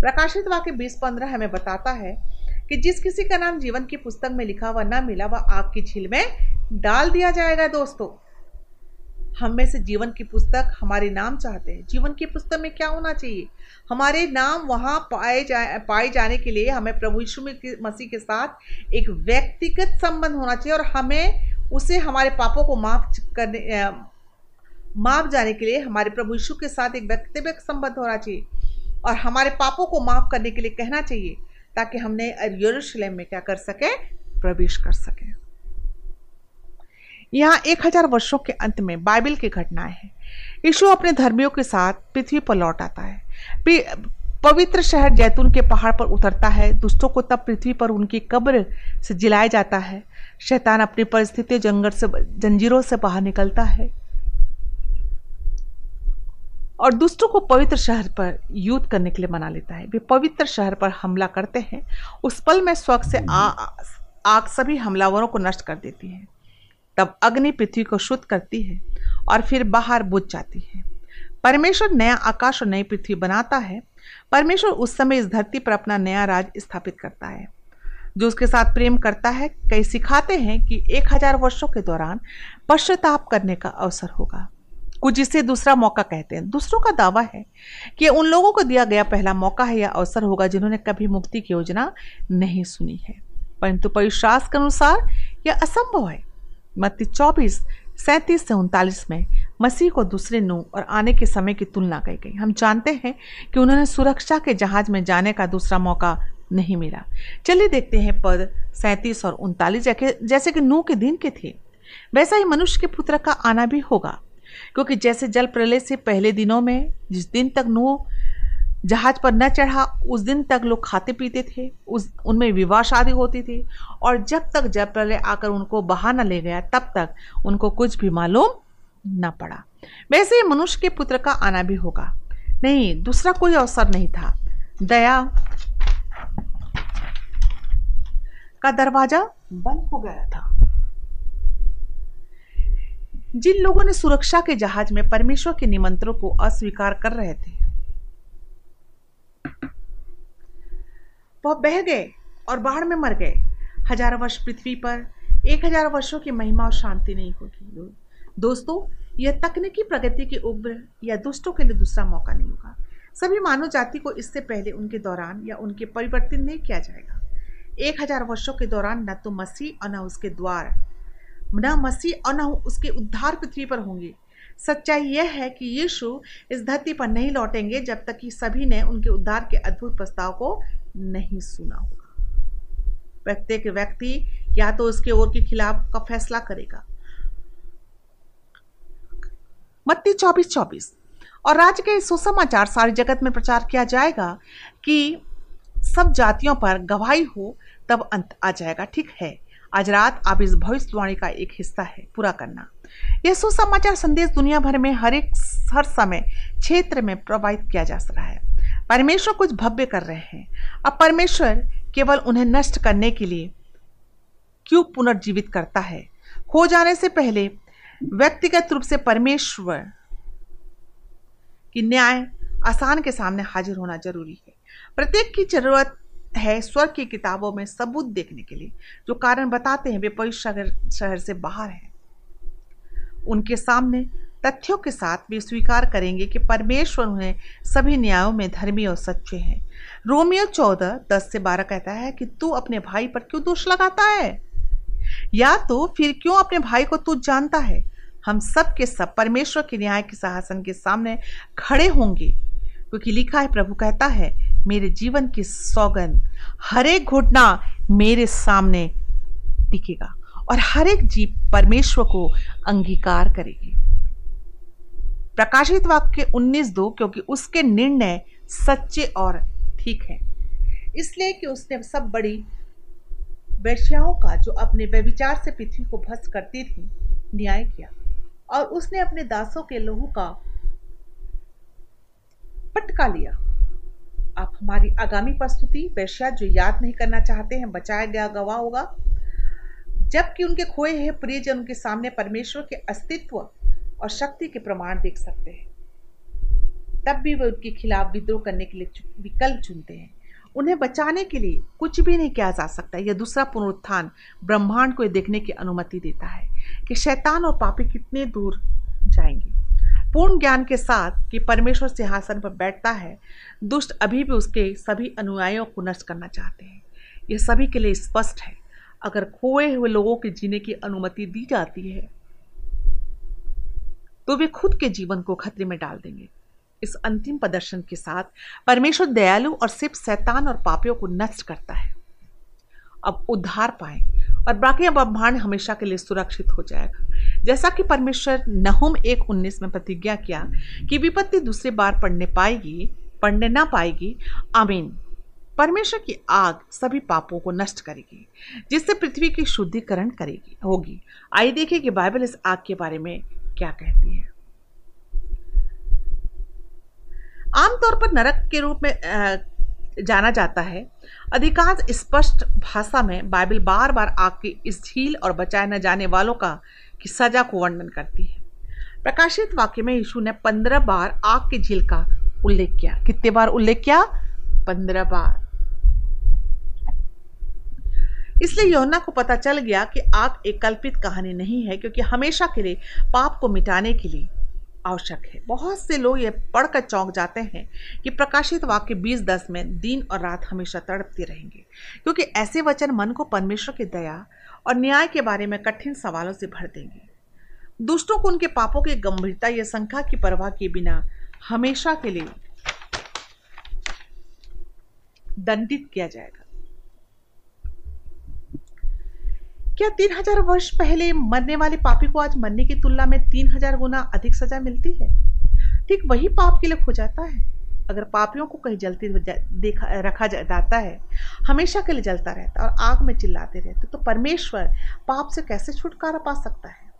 प्रकाशित वाक्य बीस पंद्रह हमें बताता है कि जिस किसी का नाम जीवन की पुस्तक में लिखा हुआ ना मिला, वह आग की झील में डाल दिया जाएगा दोस्तों। हम में से जीवन की पुस्तक हमारे नाम चाहते हैं। जीवन की पुस्तक में क्या होना चाहिए? हमारे नाम वहाँ पाए जाए पाए जाने के लिए हमें प्रभु यीशु मसीह के साथ एक व्यक्तिगत संबंध होना चाहिए और हमें उसे हमारे पापों को माफ़ करने माफ़ जाने के लिए हमारे प्रभु यीशु के साथ एक व्यक्तिगत संबंध होना चाहिए और हमारे पापों को माफ़ करने के लिए कहना चाहिए ताकि हमने यरूशलेम में क्या कर सके? प्रवेश कर सके। यहाँ एक हज़ार वर्षों के अंत में बाइबल की घटनाएँ हैं। यीशु अपने धर्मियों के साथ पृथ्वी पर लौट आता है। पवित्र शहर जैतून के पहाड़ पर उतरता है। दुष्टों को तब पृथ्वी पर उनकी कब्र से जिलाया जाता है। शैतान अपनी परिस्थिति जंगल से जंजीरों से बाहर निकलता है। और दुष्टों को पवित्र शहर पर युद्ध करने के लिए मना लेता है। वे पवित्र शहर पर हमला करते हैं। उस पल में स्वर्ग से आ, आग सभी हमलावरों को नष्ट कर देती है। तब अग्नि पृथ्वी को शुद्ध करती है और फिर बाहर बुझ जाती है। परमेश्वर नया आकाश और नई पृथ्वी बनाता है। परमेश्वर उस समय इस धरती पर अपना नया राज स्थापित करता है जो उसके साथ प्रेम करता है। कई सिखाते हैं कि एक हज़ार वर्षों के दौरान पश्चाताप करने का अवसर होगा। कुछ जिसे दूसरा मौका कहते हैं। दूसरों का दावा है कि उन लोगों को दिया गया पहला मौका है या अवसर होगा जिन्होंने कभी मुक्ति की योजना नहीं सुनी है। परंतु पविशास के अनुसार यह असंभव है। मत्ती चौबीस, सैंतीस से उनतालीस में मसीह को दूसरे नु और आने के समय की तुलना की गई। हम जानते हैं कि उन्होंने सुरक्षा के जहाज़ में जाने का दूसरा मौका नहीं मिला। चलिए देखते हैं पद सैंतीस और उनतालीस, जैसे कि नू के दिन के थे। वैसा ही मनुष्य के पुत्र का आना भी होगा। क्योंकि जैसे जल प्रलय से पहले दिनों में जिस दिन तक नू जहाज़ पर न चढ़ा, उस दिन तक लोग खाते पीते थे, उस, उनमें विवाह शादी होती थी। और जब तक जब प्रलय आकर उनको बहा न ले गया, तब तक उनको कुछ भी मालूम न पड़ा। वैसे ही मनुष्य के पुत्र का आना भी होगा। नहीं, दूसरा कोई अवसर नहीं था। दया का दरवाज़ा बंद हो गया था। जिन लोगों ने सुरक्षा के जहाज़ में परमेश्वर के निमंत्रणों को अस्वीकार कर रहे थे, वह बह गए और बाढ़ में मर गए। हज़ारों वर्ष पृथ्वी पर एक हज़ार वर्षों की महिमा और शांति नहीं होगी। दोस्तों, यह तकनीकी प्रगति की उग्र या दुष्टों के लिए दूसरा मौका नहीं होगा। सभी मानव जाति को इससे पहले उनके दौरान या उनके परिवर्तन नहीं किया जाएगा। एक हज़ार वर्षों के दौरान न तो मसीह और न उसके द्वार न मसीह और न उसके उद्धार पृथ्वी पर होंगे। सच्चाई यह है कि यीशु इस धरती पर नहीं लौटेंगे जब तक कि सभी ने उनके उद्धार के अद्भुत प्रस्ताव को नहीं सुना होगा। प्रत्येक व्यक्ति या तो उसके ओर के खिलाफ का फैसला करेगा। मत्ती चौबीस चौबीस। और राज्य के सुसमाचार सारे जगत में प्रचार किया जाएगा कि सब जातियों पर गवाही हो तब अंत आ जाएगा, ठीक है? आज रात आप इस भविष्यवाणी का एक हिस्सा है, पूरा करना। यह सुसमाचार संदेश दुनिया भर में हर एक, हर समय क्षेत्र में प्रवाहित किया जा रहा है। परमेश्वर कुछ भव्य कर रहे हैं। अब परमेश्वर केवल उन्हें नष्ट करने के लिए क्यों पुनर्जीवित करता है? खो जाने से पहले व्यक्तिगत रूप से परमेश्वर की न्याय आसान के सामने हाजिर होना ज़रूरी है। प्रत्येक की ज़रूरत है स्वर्ग की किताबों में सबूत देखने के लिए, जो कारण बताते हैं वे पवित्र शहर शहर से बाहर हैं। उनके सामने तथ्यों के साथ वे स्वीकार करेंगे कि परमेश्वर उन्हें सभी न्यायों में धर्मी और सच्चे हैं। रोमियो चौदह, दस से बारह कहता है कि तू अपने भाई पर क्यों दोष लगाता है? या तो फिर क्यों अपने भाई को तू जानता है? हम सब के सब परमेश्वर के न्याय के सिंहासन के सामने खड़े होंगे, क्योंकि लिखा है, प्रभु कहता है मेरे जीवन की सौगंध, हर एक घुटना मेरे सामने टिकेगा और हर एक जीव परमेश्वर को अंगीकार करेगी। प्रकाशित वाक्य उन्नीस दो, क्योंकि उसके निर्णय सच्चे और ठीक है। इसलिए कि उसने सब बड़ी वैश्याओं का, जो अपने व्यविचार से पृथ्वी को भस्म करती थी, न्याय किया और उसने अपने दासों के लहू का पटका लिया। आप हमारी आगामी प्रस्तुति वैश्या जो याद नहीं करना चाहते हैं, बचाया गया गवाह होगा। जबकि उनके खोए हुए प्रियजन, उनके सामने परमेश्वर के अस्तित्व और शक्ति के प्रमाण देख सकते हैं। तब भी वे उनके खिलाफ विद्रोह करने के लिए विकल्प चुनते हैं। उन्हें बचाने के लिए कुछ भी नहीं किया जा सकता। यह दूसरा पुनरुत्थान ब्रह्मांड को देखने की अनुमति देता है कि शैतान और पापी कितने दूर जाएँगे। पूर्ण ज्ञान के साथ कि परमेश्वर सिंहासन पर बैठता है, दुष्ट अभी भी उसके सभी अनुयायियों को नष्ट करना चाहते हैं। यह सभी के लिए स्पष्ट है। अगर खोए हुए लोगों के जीने की अनुमति दी जाती है तो वे खुद के जीवन को खतरे में डाल देंगे। इस अंतिम प्रदर्शन के साथ परमेश्वर दयालु और सिर्फ़ शैतान और पापियों को नष्ट करता है। अब उद्धार पाए। और बाकी ब्रह्मांड हमेशा के लिए सुरक्षित हो जाएगा। जैसा कि परमेश्वर नहुम एक उन्नीस में प्रतिज्ञा किया कि विपत्ति दूसरी बार पढ़ने पाएगी पढ़ने ना पाएगी, आमीन। परमेश्वर की आग सभी पापों को नष्ट करेगी, जिससे पृथ्वी की शुद्धिकरण करेगी, होगी। आइए देखिए कि बाइबल इस आग के बारे में क्या कहती है। आमतौर पर नरक के रूप में जाना जाता है। अधिकांश स्पष्ट भाषा में बाइबल बार बार आग की इस झील और बचाए न जाने वालों का की सजा को वर्णन करती है। प्रकाशित वाक्य में यीशु ने पंद्रह बार आग की झील का उल्लेख किया। कितने बार उल्लेख किया? पंद्रह बार। इसलिए योना को पता चल गया कि आग एक कल्पित कहानी नहीं है, क्योंकि हमेशा के लिए, पाप को मिटाने के लिए आवश्यक है। बहुत से लोग ये पढ़कर चौंक जाते हैं कि प्रकाशित वाक्य बीस दस में दिन और रात हमेशा तड़पते रहेंगे। क्योंकि ऐसे वचन मन को परमेश्वर की दया और न्याय के बारे में कठिन सवालों से भर देंगे। दुष्टों को उनके पापों की गंभीरता या संख्या की परवाह किए बिना हमेशा के लिए दंडित किया जाएगा। क्या तीन हज़ार वर्ष पहले मरने वाले पापी को आज मरने की तुलना में तीन हज़ार गुना अधिक सजा मिलती है? ठीक वही पाप के लिए खो जाता है। अगर पापियों को कहीं जलती देखा रखा जाता है, हमेशा के लिए जलता रहता है और आग में चिल्लाते रहते तो परमेश्वर पाप से कैसे छुटकारा पा सकता है?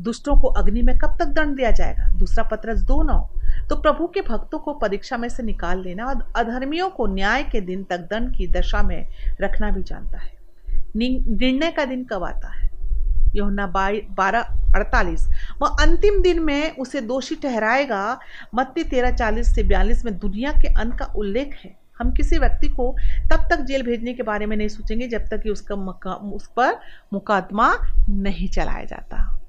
दुष्टों को अग्नि में कब तक दंड दिया जाएगा? दूसरा पत्रस दो नौ। तो प्रभु के भक्तों को परीक्षा में से निकाल लेना और अधर्मियों को न्याय के दिन तक दंड की दशा में रखना भी जानता है। निर्णय का दिन कब आता है? यमुना बारह, अड़तालीस। वह अंतिम दिन में उसे दोषी ठहराएगा। मत्ती तेरह, चालीस से बयालीस में दुनिया के अंत का उल्लेख है। हम किसी व्यक्ति को तब तक जेल भेजने के बारे में नहीं सोचेंगे जब तक कि उसका उस पर मुकदमा नहीं चलाया जाता।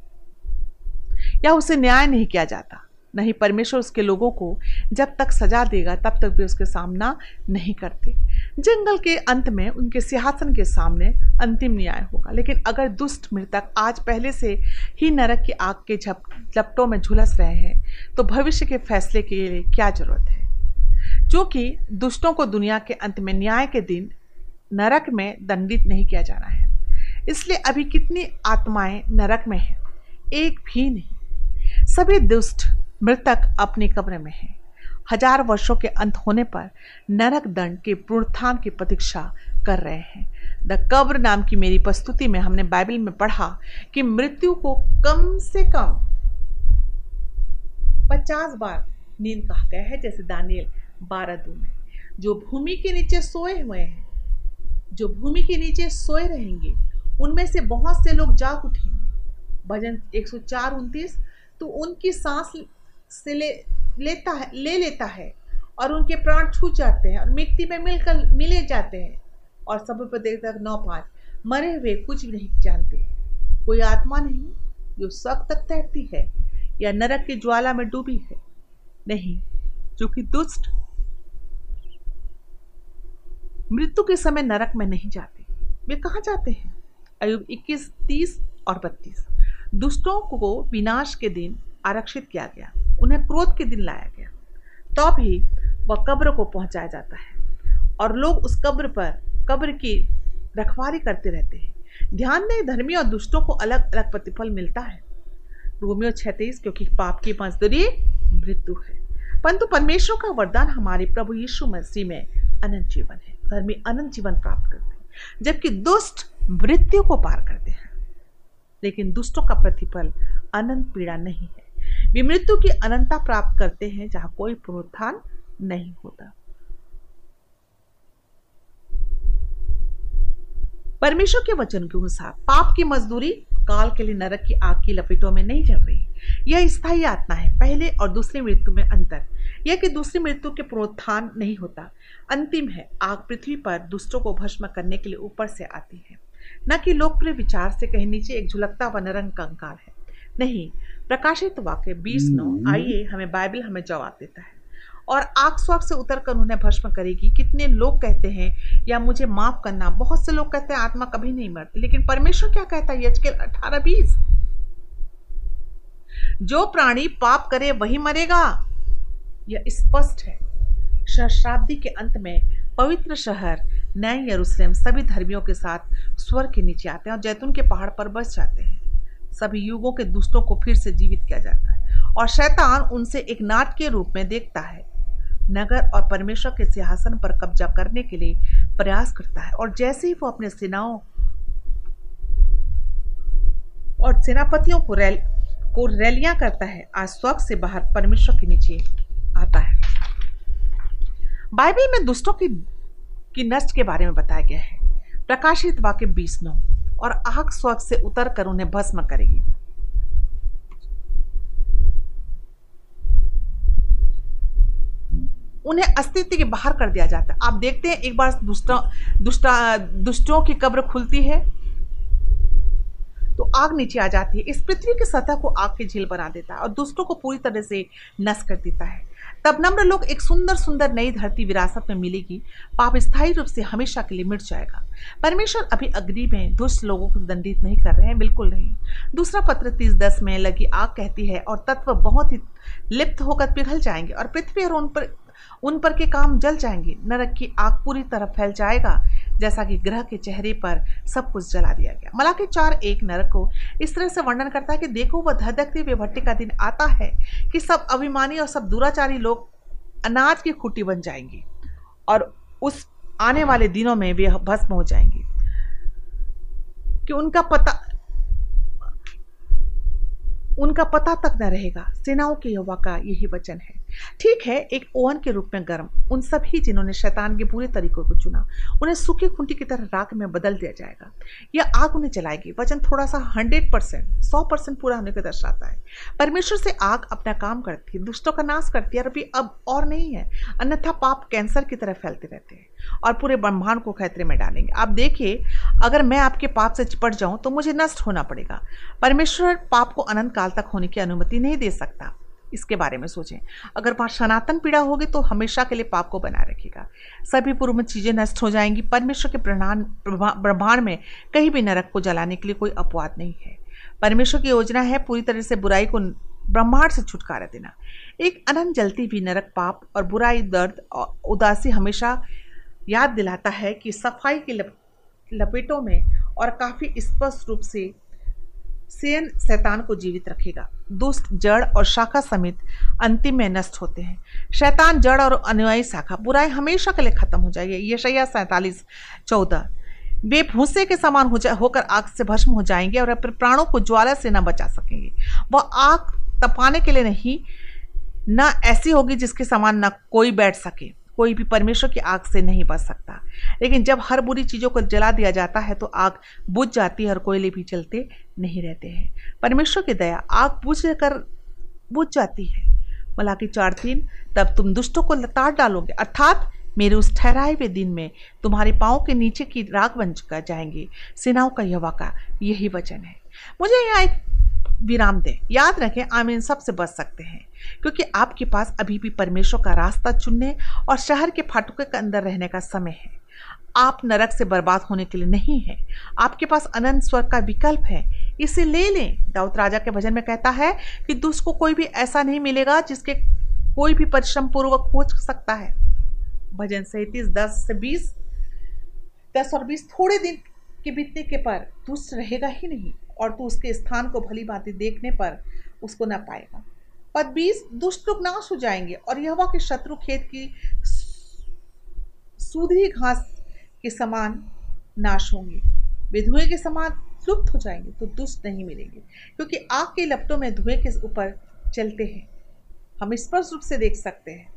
या उसे न्याय नहीं किया जाता। नहीं, परमेश्वर उसके लोगों को जब तक सजा देगा, तब तक भी उसके सामना नहीं करते। जंगल के अंत में उनके सिंहासन के सामने अंतिम न्याय होगा। लेकिन अगर दुष्ट मृतक आज पहले से ही नरक की आग के झप, झपटों में झुलस रहे हैं तो भविष्य के फैसले के लिए क्या ज़रूरत है? जो कि दुष्टों को दुनिया के अंत में न्याय के दिन नरक में दंडित नहीं किया जाना है। इसलिए अभी कितनी आत्माएँ नरक में हैं? एक भी नहीं। सभी दुष्ट मृतक अपने कब्र में है। हज़ार वर्षों के अंत होने पर नरक दंड के पुनरुत्थान की प्रतीक्षा कर रहे हैं। द कब्र नाम की मेरी प्रस्तुति में हमने बाइबल में पढ़ा कि मृत्यु को कम से कम पचास बार नींद कहा गया है, जैसे दानियल बारह दो में। जो भूमि के नीचे सोए हुए हैं, जो भूमि के नीचे सोए रहेंगे, उनमें से बहुत से लोग जाग उठेंगे। भजन एक सौ तो उनकी सांस से ले लेता है ले लेता है और उनके प्राण छूट जाते हैं और मिट्टी में मिलकर मिले जाते हैं और सब पर देखता नौ पाँच। मरे हुए कुछ भी नहीं जानते। कोई आत्मा नहीं जो सक तक तैरती है या नरक की ज्वाला में डूबी है। नहीं जो कि दुष्ट मृत्यु के समय नरक में नहीं जाते। वे कहा जाते हैं? अयुब 21, 30 और 32 दुष्टों को विनाश के दिन आरक्षित किया गया। उन्हें क्रोध के दिन लाया गया। तो भी वह कब्र को पहुँचाया जाता है और लोग उस कब्र पर, कब्र की रखवारी करते रहते हैं। ध्यान दें, धर्मी और दुष्टों को अलग अलग प्रतिफल मिलता है। रोमियो छत्तीस, क्योंकि पाप की मजदूरी मृत्यु है। परंतु परमेश्वर का वरदान हमारे प्रभु यीशु मसीह में अनंत जीवन है। धर्मी अनंत जीवन प्राप्त करते हैं, जबकि दुष्ट मृत्यु को पार करते हैं। लेकिन दुष्टों का प्रतिफल अनंत पीड़ा नहीं है। वे मृत्यु की अनंता प्राप्त करते हैं जहाँ कोई पुनरुत्थान नहीं होता। परमेश्वर के वचन के अनुसार पाप की मजदूरी काल के लिए नरक की आग की लपेटों में नहीं चल रही। यह स्थायी आत्मा है, पहले और दूसरी मृत्यु में अंतर। यह कि दूसरी मृत्यु के पुनरुत्थान नहीं होता। अंतिम है, आग पृथ्वी पर दुष्टों को भस्म करने के लिए ऊपर से आती है। न कि लोकप्रिय विचार से कहीं नीचे एक झुलकता व नरंग कंकाल है। नहीं प्रकाशित वाक्य बीस नौ हम्म। आइए हमें बाइबल हमें जवाब देता है। और आग स्वाग से उतर कर उन्हें भस्म करेगी। कितने लोग कहते हैं या मुझे माफ़ करना। बहुत से लोग कहते हैं आत्मा कभी नहीं मरती। लेकिन परमेश्वर क्या कहता है यजकेल अठारह बीस? जो प्राणी पाप करे वही मरेगा। यह स्पष्ट है। सहस्राब्दी के अंत में पवित्र शहर नए यरूशलेम सभी धर्मियों के साथ स्वर के नीचे आते हैं और जैतून के पहाड़ पर बस जाते हैं। सभी युगों के दुष्टों को फिर से जीवित किया जाता है। और शैतान उनसे एक नाट के रूप में देखता है। नगर और परमेश्वर के सिंहासन पर कब्जा करने के लिए प्रयास करता है। और जैसे ही वो अपने सेनाओं और सेनापतियों को रैल, को रैलियाँ करता है, आज स्वर्ग से बाहर परमेश्वर के नीचे आता है। बाइबल में दुष्टों की की नष्ट के बारे में बताया गया है। प्रकाशित वाक्य बीस नौ। और आग स्वर्ग से उतर कर उन्हें भस्म करेगी। उन्हें अस्तित्व के बाहर कर दिया जाता है। आप देखते हैं, एक बार दुष्टों, दुष्टा, दुष्टों की कब्र खुलती है तो आग नीचे आ जाती है। इस पृथ्वी की सतह को आग की झील बना देता है और दुष्टों को पूरी तरह से नष्ट कर देता है। तब नम्र लोग एक सुंदर सुंदर नई धरती विरासत में मिलेगी। पाप स्थायी रूप से हमेशा के लिए मिट जाएगा। परमेश्वर अभी अग्नि में दुष्ट लोगों को दंडित नहीं कर रहे हैं, बिल्कुल नहीं। दूसरा पत्र तीस दस में लगी आग कहती है और तत्व बहुत ही लिप्त होकर पिघल जाएँगे और पृथ्वी और उन पर उन पर के काम जल जाएँगे। नरक की आग पूरी तरह फैल जाएगा। जैसा कि ग्रह के चेहरे पर सब कुछ जला दिया गया। मलाकी चार एक नरक को इस तरह से वर्णन करता है कि देखो, वह धधकती हुई भट्टी का दिन आता है कि सब अभिमानी और सब दुराचारी लोग अनाज की खुटी बन जाएँगी और उस आने वाले दिनों में वे भस्म हो जाएँगे। कि उनका पता उनका पता तक न रहेगा। सेनाओं के युवा का यही वचन है। ठीक है, एक ओवन के रूप में गर्म। उन सभी जिन्होंने शैतान के पूरे तरीकों को चुना, उन्हें सूखी खुंटी की तरह राख में बदल दिया जाएगा। यह आग उन्हें जलाएगी। वचन थोड़ा सा हंड्रेड परसेंट, सौ परसेंट पूरा होने को दर्शाता है। परमेश्वर से आग अपना काम करती है, दुष्टों का नाश करती है और अभी अब और नहीं है। अन्यथा पाप कैंसर की तरह फैलते रहते हैं और पूरे ब्रह्मांड को खतरे में डालेंगे। आप देखिए, अगर मैं आपके पाप से चिपट जाऊँ तो मुझे नष्ट होना पड़ेगा। परमेश्वर पाप को अनंत काल तक होने की अनुमति नहीं दे सकता। इसके बारे में सोचें। अगर वहाँ सनातन पीड़ा होगी तो हमेशा के लिए पाप को बनाए रखेगा सभी पूर्व में चीज़ें नष्ट हो जाएँगी। परमेश्वर के प्रणान ब्रह्मांड में कहीं भी नरक को जलाने के लिए कोई अपवाद नहीं है। परमेश्वर की योजना है पूरी तरह से बुराई को ब्रह्मांड से छुटकारा देना। एक अनंत जलती हुई नरक पाप और बुराई, दर्द और उदासी हमेशा याद दिलाता है कि सफ़ाई की लपेटों में और काफ़ी स्पष्ट रूप से सेन शैतान को जीवित रखेगा। दुष्ट, जड़ और शाखा समेत अंतिम में नष्ट होते हैं। शैतान, जड़ और अनुयायी शाखा, बुराई हमेशा के लिए खत्म हो जाएगी। ये शैया सैंतालीस, चौदह। वे भूसे के समान हो जा, होकर आग से भस्म हो जाएँगे और अपने प्राणों को ज्वाला से न बचा सकेंगे। वह आग तपाने के लिए नहीं, न ऐसी होगी जिसके समान न कोई बैठ सके। कोई भी परमेश्वर की आग से नहीं बच सकता। लेकिन जब हर बुरी चीज़ों को जला दिया जाता है तो आग बुझ जाती है और कोयले भी चलते नहीं रहते हैं। परमेश्वर की दया आग बुझ कर बुझ जाती है। मलाकी चार तीन, तब तुम दुष्टों को लताड़ डालोगे। अर्थात मेरे उस ठहराए हुए दिन में तुम्हारे पाँव के नीचे की राग बन चुका जाएँगे। सेनाओं का यवा का यही वचन है। मुझे यहाँ एक विराम दें। याद रखें आप इन सबसे बच सकते हैं, क्योंकि आपके पास अभी भी परमेश्वर का रास्ता चुनने और शहर के फाटकों के अंदर रहने का समय है। आप नरक से बर्बाद होने के लिए नहीं है। आपके पास अनंत स्वर्ग का विकल्प है। इसे ले लें। दाऊद राजा के भजन में कहता है कि दुष्ट को कोई भी ऐसा नहीं मिलेगा जिसके कोई भी परिश्रम पूर्वक खोज सकता है। भजन सैतीस, दस से बीस, दस और बीस थोड़े दिन के बीतने के पर दुष्ट रहेगा ही नहीं और तू उसके स्थान को भली भांति देखने पर उसको न पाएगा। पद बीस, दुष्ट लोग नाश हो जाएँगे और यह के शत्रु खेत की सूधी घास के समान नाश होंगे। वे धुएँ के समान लुप्त हो जाएँगे तो दुष्ट नहीं मिलेंगे, क्योंकि आग के लपटों में धुएँ के ऊपर चलते हैं। हम स्पष्ट रूप से देख सकते हैं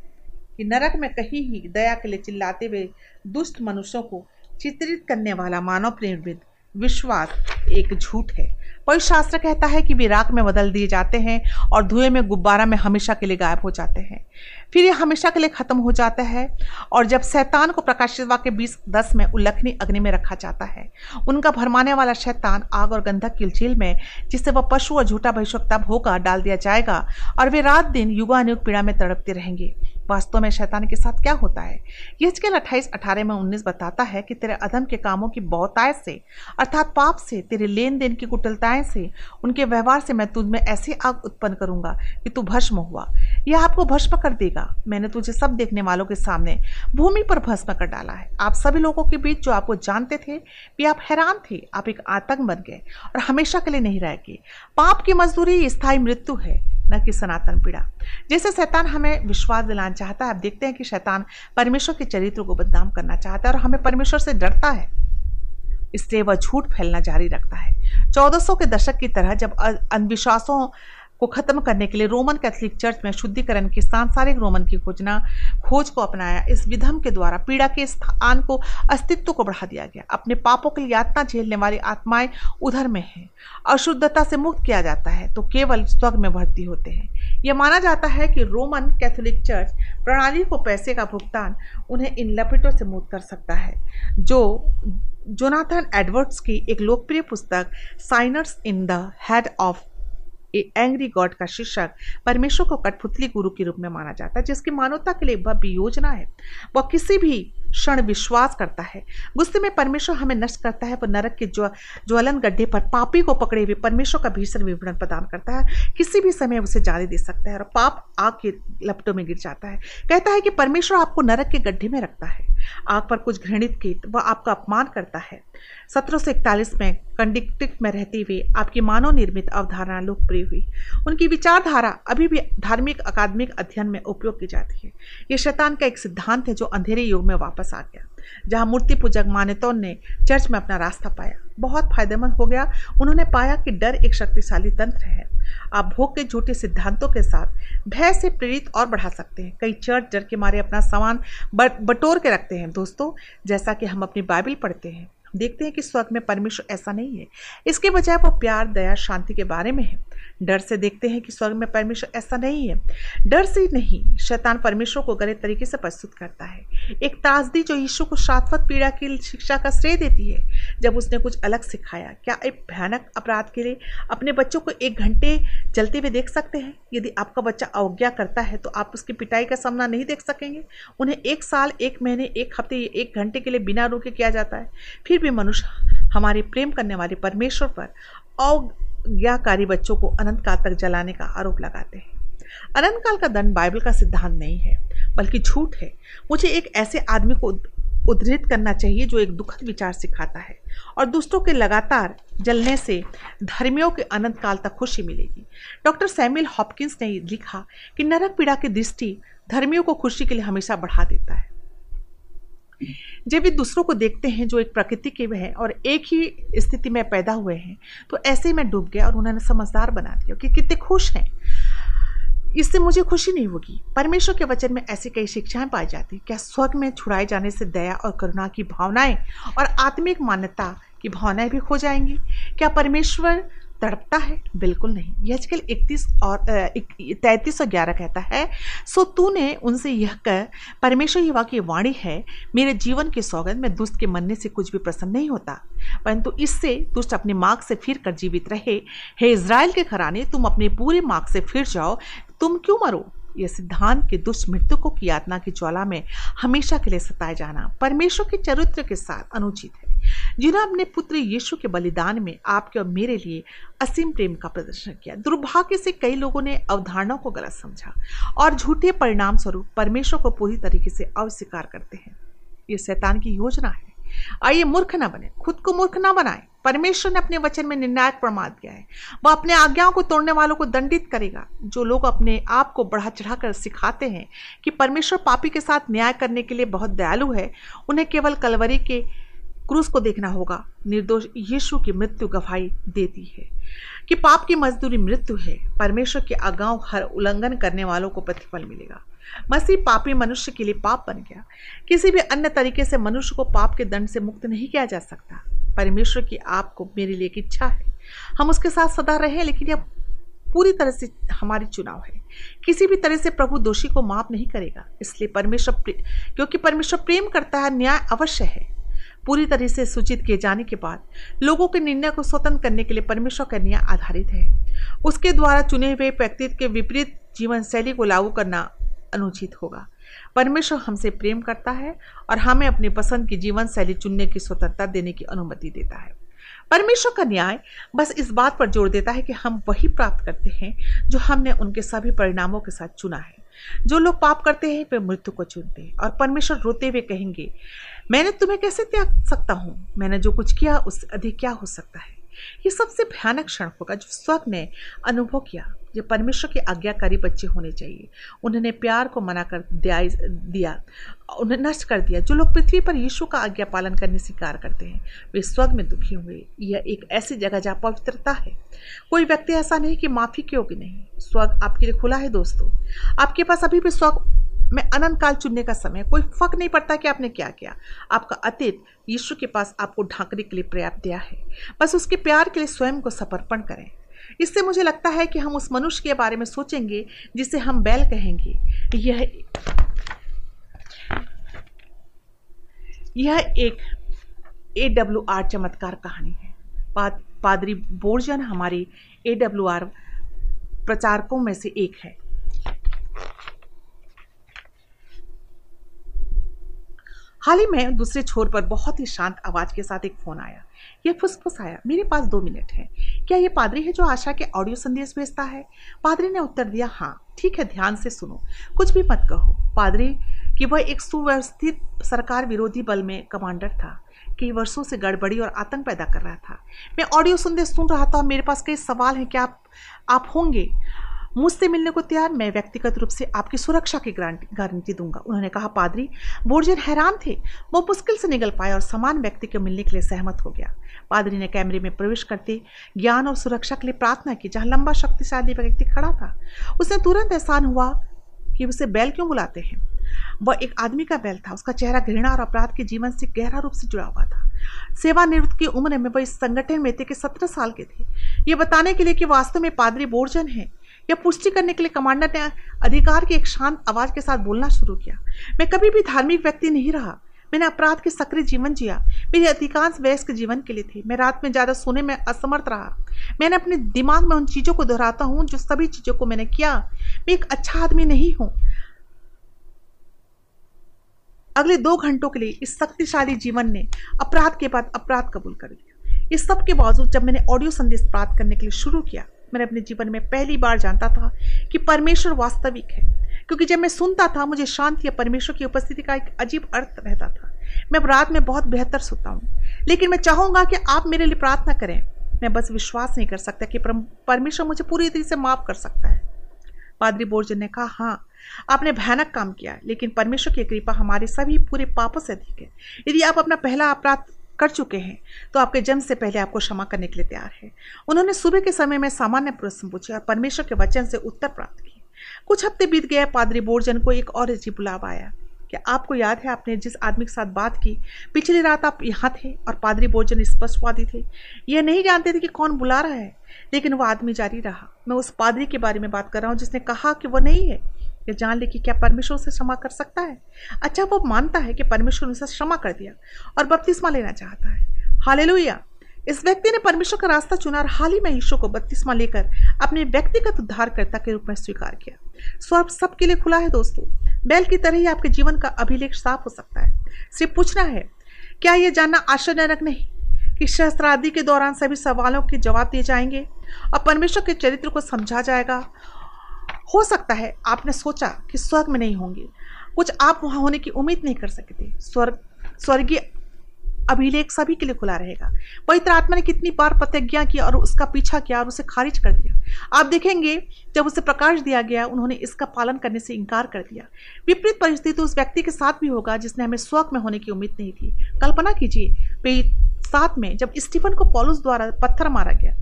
कि नरक में कहीं ही दया के लिए चिल्लाते हुए दुष्ट मनुष्यों को चित्रित करने वाला मानव प्रेमित विश्वास एक झूठ है। पवित्र शास्त्र कहता है कि वे राख में बदल दिए जाते हैं और धुएँ में गुब्बारा में हमेशा के लिए गायब हो जाते हैं। फिर ये हमेशा के लिए खत्म हो जाता है और जब शैतान को प्रकाशित वाक्य बीस दस में उल्लखनी अग्नि में रखा जाता है, उनका भरमाने वाला शैतान आग और गंधक की झील में, जिससे वह पशु और झूठा भविष्यता होगा, डाल दिया जाएगा और वे रात दिन युगानुग पीड़ा में तड़पते रहेंगे। वास्तव में शैतान के साथ क्या होता है? यजकेल अट्ठाईस, अठारह में उन्नीस बताता है कि तेरे अधम के कामों की बहुतायत से, अर्थात पाप से, तेरे लेन देन की कुटलताएँ से, उनके व्यवहार से मैं तुझ में ऐसी आग उत्पन्न करूँगा कि तू भस्म हुआ। यह आपको भस्म कर देगा। मैंने तुझे सब देखने वालों के सामने भूमि पर भस्म कर डाला है। आप सभी लोगों के बीच जो आपको जानते थे भी आप हैरान थे। आप एक आतंक बन गए और हमेशा के लिए नहीं रह गए। पाप की मजदूरी, स्थायी मृत्यु है, न कि सनातन पीड़ा। जैसे शैतान हमें विश्वास दिलाना चाहता है, आप देखते हैं कि शैतान परमेश्वर के चरित्र को बदनाम करना चाहता है और हमें परमेश्वर से डरता है। इसलिए वह झूठ फैलना जारी रखता है। 1400 के दशक की तरह जब अंधविश्वासों को खत्म करने के लिए रोमन कैथोलिक चर्च में शुद्धिकरण की, सांसारिक रोमन की खोजना, खोज को अपनाया। इस विधम के द्वारा पीड़ा के स्थान को, अस्तित्व को बढ़ा दिया गया। अपने पापों के लिए यातना झेलने वाली आत्माएँ उधर में हैं। अशुद्धता से मुक्त किया जाता है तो केवल स्वर्ग में भर्ती होते हैं। यह माना जाता है कि रोमन कैथोलिक चर्च प्रणाली को पैसे का भुगतान उन्हें इन लपेटों से मुक्त कर सकता है। जो जोनाथन एडवर्ड्स की एक लोकप्रिय पुस्तक, साइनर्स इन द हेड ऑफ़ एंग्री गॉड का शीर्षक, परमेश्वर को कठपुतली गुरु के रूप में माना जाता है, जिसकी मानवता के लिए भव्य योजना है। वह किसी भी क्षण विश्वास करता है। गुस्से में परमेश्वर हमें नष्ट करता है पर नरक के ज्व, ज्वलन गड्ढे पर, पापी को पकड़े हुए परमेश्वर का भीषण विवरण प्रदान करता है। किसी भी समय उसे जाने दे सकता है और पाप आग के लपटों में गिर जाता है। कहता है कि परमेश्वर आपको नरक के गड्ढे में रखता है। आग पर कुछ घृणित गीत, वह आपका अपमान करता है। सत्रह सौ इकतालीस में कंडिक्टिक में रहती हुई आपकी मानव निर्मित अवधारणा लोकप्रिय हुई। उनकी विचारधारा अभी भी धार्मिक, अकादमिक अध्ययन में उपयोग की जाती है। ये शैतान का एक सिद्धांत है जो अंधेरे युग में वापस आ गया। जहाँ मूर्ति पूजक मान्यताओं ने चर्च में अपना रास्ता पाया। बहुत फ़ायदेमंद हो गया। उन्होंने पाया कि डर एक शक्तिशाली तंत्र है। आप भोग के झूठे सिद्धांतों के साथ भय से प्रेरित और बढ़ा सकते हैं। कई चर्च डर के मारे अपना सामान बटोर के रखते हैं। दोस्तों, जैसा कि हम अपनी बाइबिल पढ़ते हैं देखते हैं कि स्वर्ग में परमेश्वर ऐसा नहीं है। इसके बजाय वो प्यार, दया, शांति के बारे में है। डर से देखते हैं कि स्वर्ग में परमेश्वर ऐसा नहीं है। डर से नहीं, शैतान परमेश्वर को गलत तरीके से प्रस्तुत करता है। एक ताजदी जो यीशु को शाश्वत पीड़ा की शिक्षा का श्रेय देती है, जब उसने कुछ अलग सिखाया, क्या एक भयानक अपराध के लिए अपने बच्चों को एक घंटे चलते हुए देख सकते हैं? यदि आपका बच्चा अवज्ञा करता है तो आप उसकी पिटाई का सामना नहीं देख सकेंगे। उन्हें एक साल, एक महीने, एक हफ़्ते एक घंटे के लिए बिना रोके किया जाता है। फिर भी मनुष्य हमारे प्रेम करने वाले परमेश्वर पर अवज्ञाकारी बच्चों को अनंत काल तक जलाने का आरोप लगाते हैं। अनंत काल का दंड बाइबल का सिद्धांत नहीं है, बल्कि झूठ है। मुझे एक ऐसे आदमी को उद्धृत करना चाहिए जो एक दुखद विचार सिखाता है और दुष्टों के लगातार जलने से धर्मियों के अनंत काल तक खुशी मिलेगी। डॉक्टर सैमुअल हॉपकिंस ने लिखा कि नरक पीड़ा की दृष्टि धर्मियों को खुशी के लिए हमेशा बढ़ा देता है। जब वे दूसरों को देखते हैं जो एक प्रकृति के हैं और एक ही स्थिति में पैदा हुए हैं तो ऐसे में डूब गया और उन्होंने समझदार बना दिया कि कितने खुश हैं। इससे मुझे खुशी नहीं होगी। परमेश्वर के वचन में ऐसी कई शिक्षाएँ पाई जाती क्या स्वर्ग में छुड़ाए जाने से दया और करुणा की भावनाएँ और आत्मिक मान्यता की भावनाएँ भी खो जाएँगी? क्या परमेश्वर तड़पता है? बिल्कुल नहीं। यह आजकल इकतीस और तैंतीस सौ ग्यारह कहता है। सो तूने उनसे यह कह, परमेश्वर युवा की वाणी है, मेरे जीवन के सौगंध में दुष्ट के मरने से कुछ भी प्रसन्न नहीं होता। परंतु इससे दुष्ट अपने मार्ग से फिर कर जीवित रहे। हे इसराइल के घराने, तुम अपने पूरे मार्ग से फिर जाओ। तुम क्यों मरो? यह सिद्धांत के दुष्ट मृतकों की यातना की ज्वाला में हमेशा के लिए सताए जाना परमेश्वर के चरित्र के साथ अनुचित है। जिन्होंने अपने पुत्र यीशु के बलिदान में आपके और मेरे लिए असीम प्रेम का प्रदर्शन किया, दुर्भाग्य से कई लोगों ने अवधारणाओं को गलत समझा और झूठे परिणाम स्वरूप परमेश्वर को पूरी तरीके से अस्वीकार करते हैं। ये शैतान की योजना है। आइए मूर्ख ना बने, खुद को मूर्ख ना बनाए। परमेश्वर ने अपने वचन में निर्णायक प्रमाद दिया है। वह अपने आज्ञाओं को तोड़ने वालों को दंडित करेगा। जो लोग अपने आप को बढ़ा चढ़ाकर सिखाते हैं कि परमेश्वर पापी के साथ न्याय करने के लिए बहुत दयालु है, उन्हें केवल कलवरी के क्रूस को देखना होगा। निर्दोष यीशु की मृत्यु गवाही देती है कि पाप की मजदूरी मृत्यु है। परमेश्वर के आगाव हर उल्लंघन करने वालों को प्रतिफल मिलेगा। मसीह पापी मनुष्य के लिए पाप बन गया। किसी भी अन्य तरीके से मनुष्य को पाप के दंड से मुक्त नहीं किया जा सकता। परमेश्वर की आपको मेरे लिए एक इच्छा है। हम उसके साथ सदा रहे, लेकिन यह पूरी तरह से हमारी चुनाव है। किसी भी तरह से प्रभु दोषी को माफ़ नहीं करेगा, इसलिए परमेश्वर क्योंकि परमेश्वर प्रेम करता है, न्याय अवश्य है। पूरी तरह से सूचित किए जाने के बाद, लोगों के निर्णय को स्वतंत्र करने के लिए परमेश्वर का न्याय आधारित है। उसके द्वारा चुने हुए व्यक्तित्व के विपरीत जीवन शैली को लागू करना अनुचित होगा। परमेश्वर हमसे प्रेम करता है और हमें अपनी पसंद की जीवन शैली चुनने की स्वतंत्रता देने की अनुमति देता है। परमेश्वर का न्याय बस इस बात पर ज़ोर देता है कि हम वही प्राप्त करते हैं जो हमने उनके सभी परिणामों के साथ चुना है। जो लोग पाप करते हैं, वे मृत्यु को चुनते हैं और परमेश्वर रोते हुए कहेंगे, मैंने तुम्हें कैसे त्याग सकता हूँ? मैंने जो कुछ किया, उससे अधिक क्या हो सकता है? ये सबसे भयानक क्षण होगा जो स्वर्ग ने अनुभव किया। जो परमेश्वर के आज्ञाकारी बच्चे होने चाहिए। उन्होंने प्यार को मना कर दिया उन्हें नष्ट कर दिया। जो लोग पृथ्वी पर यीशु का आज्ञा पालन करने से कार्य करते हैं, वे स्वर्ग में दुखी हुए। यह एक ऐसी जगह जहाँ पवित्रता है। कोई व्यक्ति ऐसा नहीं कि माफ़ी क्यों की नहीं। स्वर्ग आपके लिए खुला है, दोस्तों। आपके पास अभी भी स्वर्ग में अनंत काल चुनने का समय कोई फ़र्क नहीं पड़ता कि आपने क्या किया। आपका अतीत यीशु के पास आपको ढांकने के लिए पर्याप्त दिया है। बस उसके प्यार के लिए स्वयं को समर्पण करें। इससे मुझे लगता है कि हम उस मनुष्य के बारे में सोचेंगे जिसे हम बैल कहेंगे। यह यह एक ए डब्ल्यू आर चमत्कार कहानी है। पाद, पादरी बोर्जन हमारे ए डब्ल्यू आर प्रचारकों में से एक है। हाल ही में दूसरे छोर पर बहुत ही शांत आवाज़ के साथ एक फ़ोन आया। यह फुसफुस आया मेरे पास दो मिनट है। क्या ये पादरी है जो आशा के ऑडियो संदेश भेजता है? पादरी ने उत्तर दिया हाँ ठीक है, ध्यान से सुनो। कुछ भी मत कहो। पादरी कि वह एक सुव्यवस्थित सरकार विरोधी बल में कमांडर था कई वर्षों से गड़बड़ी और आतंक पैदा कर रहा था। मैं ऑडियो संदेश सुन रहा था मेरे पास कई सवाल हैं। क्या आप आप होंगे? मुझसे मिलने को तैयार, मैं व्यक्तिगत रूप से आपकी सुरक्षा की गारंटी दूँगा। उन्होंने कहा, पादरी बोर्जन हैरान थे। वो मुश्किल से निकल पाए और समान व्यक्ति को मिलने के लिए सहमत हो गया। पादरी ने कैमरे में प्रवेश करते ज्ञान और सुरक्षा के लिए प्रार्थना की, जहाँ लंबा, शक्तिशाली व्यक्ति खड़ा था। उसने तुरंत एहसान हुआ कि उसे बैल क्यों बुलाते हैं? वह एक आदमी का बैल था। उसका चेहरा घृणा और अपराध के जीवन से गहरा रूप से जुड़ा हुआ था। सेवानिवृत्त की उम्र में वह इस संगठन में थे कि सत्रह साल के थे। ये बताने के लिए कि वास्तव में पादरी बोर्जन है। यह पुष्टि करने के लिए कमांडर ने अधिकार की एक शांत आवाज़ के साथ बोलना शुरू किया। मैं कभी भी धार्मिक व्यक्ति नहीं रहा। मैंने अपराध के सक्रिय जीवन जिया। मेरे अधिकांश वयस्क जीवन के लिए थे। मैं रात में ज़्यादा सोने में असमर्थ रहा। मैंने अपने दिमाग में उन चीज़ों को दोहराता हूँ, जो सभी चीज़ों को मैंने किया। मैं एक अच्छा आदमी नहीं हूँ। अगले दो घंटों के लिए इस शक्तिशाली जीवन ने अपराध के बाद अपराध कबूल कर लिया। इस सब के बावजूद जब मैंने ऑडियो संदेश प्राप्त करने के लिए शुरू किया मैंने अपने जीवन में पहली बार जानता था कि परमेश्वर वास्तविक है। क्योंकि जब मैं सुनता था, मुझे शांति या परमेश्वर की उपस्थिति का एक अजीब अर्थ रहता था। मैं रात में बहुत बेहतर सोता हूँ। लेकिन मैं चाहूँगा कि आप मेरे लिए प्रार्थना करें। मैं बस विश्वास नहीं कर सकता कि परमेश्वर मुझे पूरी तरह से माफ़ कर सकता है। पादरी बोर्जन ने कहा हाँ आपने भयानक काम किया लेकिन परमेश्वर की कृपा हमारे सभी पूरे पापों से अधिक है। यदि आप अपना पहला अपराध कर चुके हैं। तो आपके जन्म से पहले आपको क्षमा करने के लिए तैयार है। उन्होंने सुबह के समय में सामान्य प्रश्न पूछे और परमेश्वर के वचन से उत्तर प्राप्त किए। कुछ हफ़्ते बीत गए, पादरी बोर्जन को एक और अजीब बुलावा आया। क्या आपको याद है, आपने जिस आदमी के साथ बात की, पिछली रात आप यहाँ थे और पादरी बोर्जन स्पष्टवादी थे? यह नहीं जानते थे कि कौन बुला रहा है। लेकिन वो आदमी जारी रहा। मैं उस पादरी के बारे में बात कर रहा हूँ जिसने कहा कि वह नहीं है। ये जान ले कि क्या परमेश्वर उसे क्षमा कर सकता है? अच्छा वो मानता है कि परमेश्वर उसे क्षमा कर दिया और बपतिस्मा लेना चाहता है। हालेलुया। इस व्यक्ति ने परमेश्वर का रास्ता चुना और हाल ही में ईशो को बत्तीसवा लेकर अपने व्यक्तिगत उद्धारकर्ता के रूप में स्वीकार किया। स्वर्ग सबके लिए खुला है दोस्तों। बैल की तरह ही आपके जीवन का अभिलेख साफ़ हो सकता है। सिर्फ़ पूछना है, क्या यह जानना आश्चर्यजनक नहीं कि सहस्त्रादि के दौरान सभी सवालों के जवाब दिए जाएँगे और परमेश्वर के चरित्र को समझा जाएगा हो सकता है आपने सोचा कि स्वर्ग में नहीं होंगे। कुछ आप वहाँ होने की उम्मीद नहीं कर सकते। स्वर्ग, स्वर्गीय अभिलेख सभी के लिए खुला रहेगा। पवित्र आत्मा ने कितनी बार प्रतिज्ञा की और उसका पीछा किया और उसे खारिज कर दिया। आप देखेंगे, जब उसे प्रकाश दिया गया, उन्होंने इसका पालन करने से इनकार कर दिया। विपरीत परिस्थिति तो उस व्यक्ति के साथ भी होगा, जिसने हमें स्वर्ग में होने की उम्मीद नहीं थी। कल्पना कीजिए साथ में जब स्टीफन को पॉलुस द्वारा पत्थर मारा गया,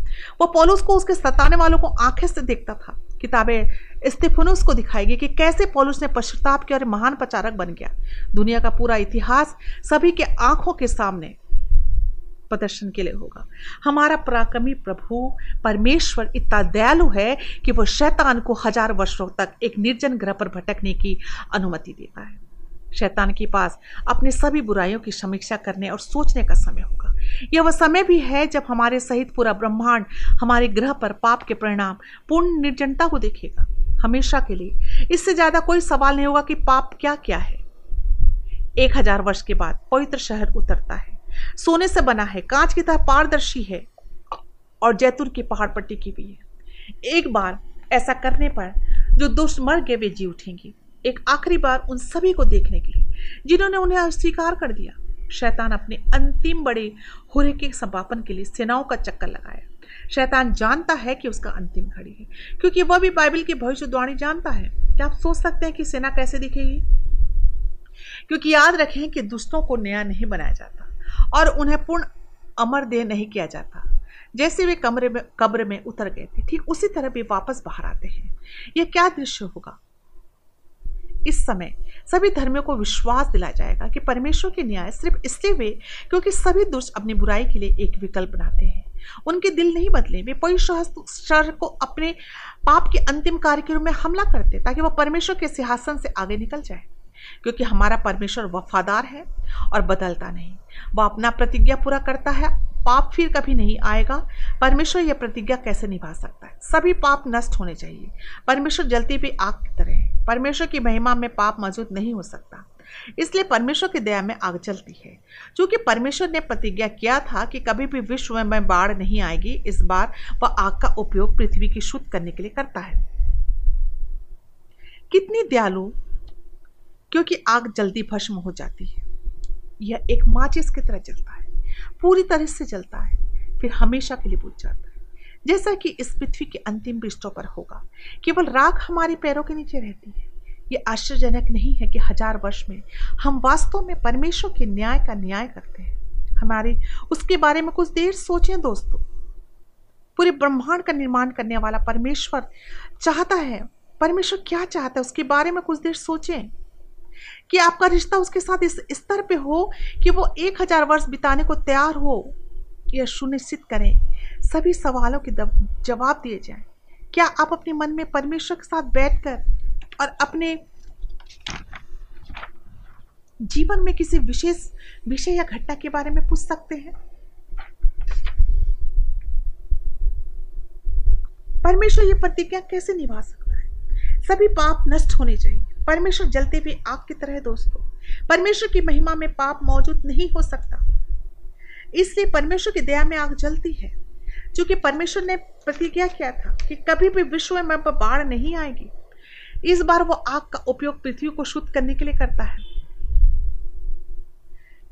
वो पॉलुस को उसके सताने वालों को आँखें से देखता था। किताबें स्टेफनुस को दिखाएगी कि कैसे पॉलुस ने पश्चाताप किया और महान प्रचारक बन गया। दुनिया का पूरा इतिहास सभी के आँखों के सामने प्रदर्शन के लिए होगा। हमारा पराक्रमी प्रभु, परमेश्वर इतना दयालु है कि वह शैतान को हज़ार वर्षों तक एक निर्जन ग्रह पर भटकने की अनुमति देता है। शैतान के पास अपने सभी बुराइयों की समीक्षा करने और सोचने का समय होगा। यह वह समय भी है जब हमारे सहित पूरा ब्रह्मांड हमारे ग्रह पर पाप के परिणाम, पूर्ण निर्जनता को देखेगा। हमेशा के लिए। इससे ज़्यादा कोई सवाल नहीं होगा कि पाप क्या क्या है। एक हज़ार वर्ष के बाद पवित्र शहर उतरता है। सोने से बना है, कांच की तरह पारदर्शी है और जैतून की पहाड़ पर टिकी हुई है। एक बार ऐसा करने पर जो दुष्ट मर गए, वे जी उठेंगे। एक आखिरी बार उन सभी को देखने के लिए, जिन्होंने उन्हें अस्वीकार कर दिया। शैतान अपने अंतिम बड़े हुरे के समापन के लिए सेनाओं का चक्कर लगाया। शैतान जानता है कि उसका अंतिम घड़ी है, क्योंकि वह भी बाइबल की भविष्यवाणी जानता है। क्या आप सोच सकते हैं कि सेना कैसे दिखेगी? क्योंकि याद रखें कि दुष्टों को नया नहीं बनाया जाता और उन्हें पूर्ण अमर देह नहीं किया जाता। जैसे वे कमरे में, कब्र में उतर गए थे, ठीक उसी तरह वे वापस बाहर आते हैं। यह क्या दृश्य होगा? इस समय सभी धर्मियों को विश्वास दिलाया जाएगा कि परमेश्वर के न्याय सिर्फ़ इसलिए वे क्योंकि सभी दुष्ट अपनी बुराई के लिए एक विकल्प बनाते हैं। उनके दिल नहीं बदले। वे पवित्र को अपने पाप के अंतिम कार्य के रूप में हमला करते ताकि वह परमेश्वर के सिंहासन से आगे निकल जाए। क्योंकि हमारा परमेश्वर वफादार है और बदलता नहीं। वह अपना प्रतिज्ञा पूरा करता है, पाप फिर कभी नहीं आएगा। परमेश्वर यह प्रतिज्ञा कैसे निभा सकता है? सभी पाप नष्ट होने चाहिए। परमेश्वर जलती हुई आग की तरह है। परमेश्वर की महिमा में पाप मौजूद नहीं हो सकता। इसलिए परमेश्वर की दया में आग चलती है। क्योंकि परमेश्वर ने प्रतिज्ञा किया था कि कभी भी विश्व में बाढ़ नहीं आएगी, इस बार वह आग का उपयोग पृथ्वी की शुद्ध करने के लिए करता है। कितनी दयालु? क्योंकि आग जल्दी भस्म हो जाती है। यह एक माचिस की तरह जलता है, पूरी तरह से जलता है, फिर हमेशा के लिए बुझ जाता है। जैसा कि इस पृथ्वी के अंतिम पृष्ठों पर होगा, केवल राख हमारे पैरों के नीचे रहती है। ये आश्चर्यजनक नहीं है कि हज़ार वर्ष में हम वास्तव में परमेश्वर के न्याय का न्याय करते हैं। हमारे, उसके बारे में कुछ देर सोचें दोस्तों। पूरे ब्रह्मांड का निर्माण करने वाला परमेश्वर चाहता है। परमेश्वर क्या चाहता है, उसके बारे में कुछ देर सोचें। कि आपका रिश्ता उसके साथ इस स्तर पे हो कि वो एक हज़ार वर्ष बिताने को तैयार हो। यह सुनिश्चित करें, सभी सवालों के जवाब दिए जाएँ। क्या आप अपने मन में परमेश्वर के साथ बैठकर और अपने जीवन में किसी विशेष विषय या घटना के बारे में पूछ सकते हैं। परमेश्वर ये प्रतिज्ञा कैसे निभा सकता है? सभी पाप नष्ट होने चाहिए। परमेश्वर जलते हुए आग की तरह दोस्तों। परमेश्वर की महिमा में पाप मौजूद नहीं हो सकता। इसलिए परमेश्वर की दया में आग जलती है। क्योंकि परमेश्वर ने प्रतिज्ञा किया था कि कभी भी विश्व में बाढ़ नहीं आएगी इस बार वो आग का उपयोग पृथ्वी को शुद्ध करने के लिए करता है।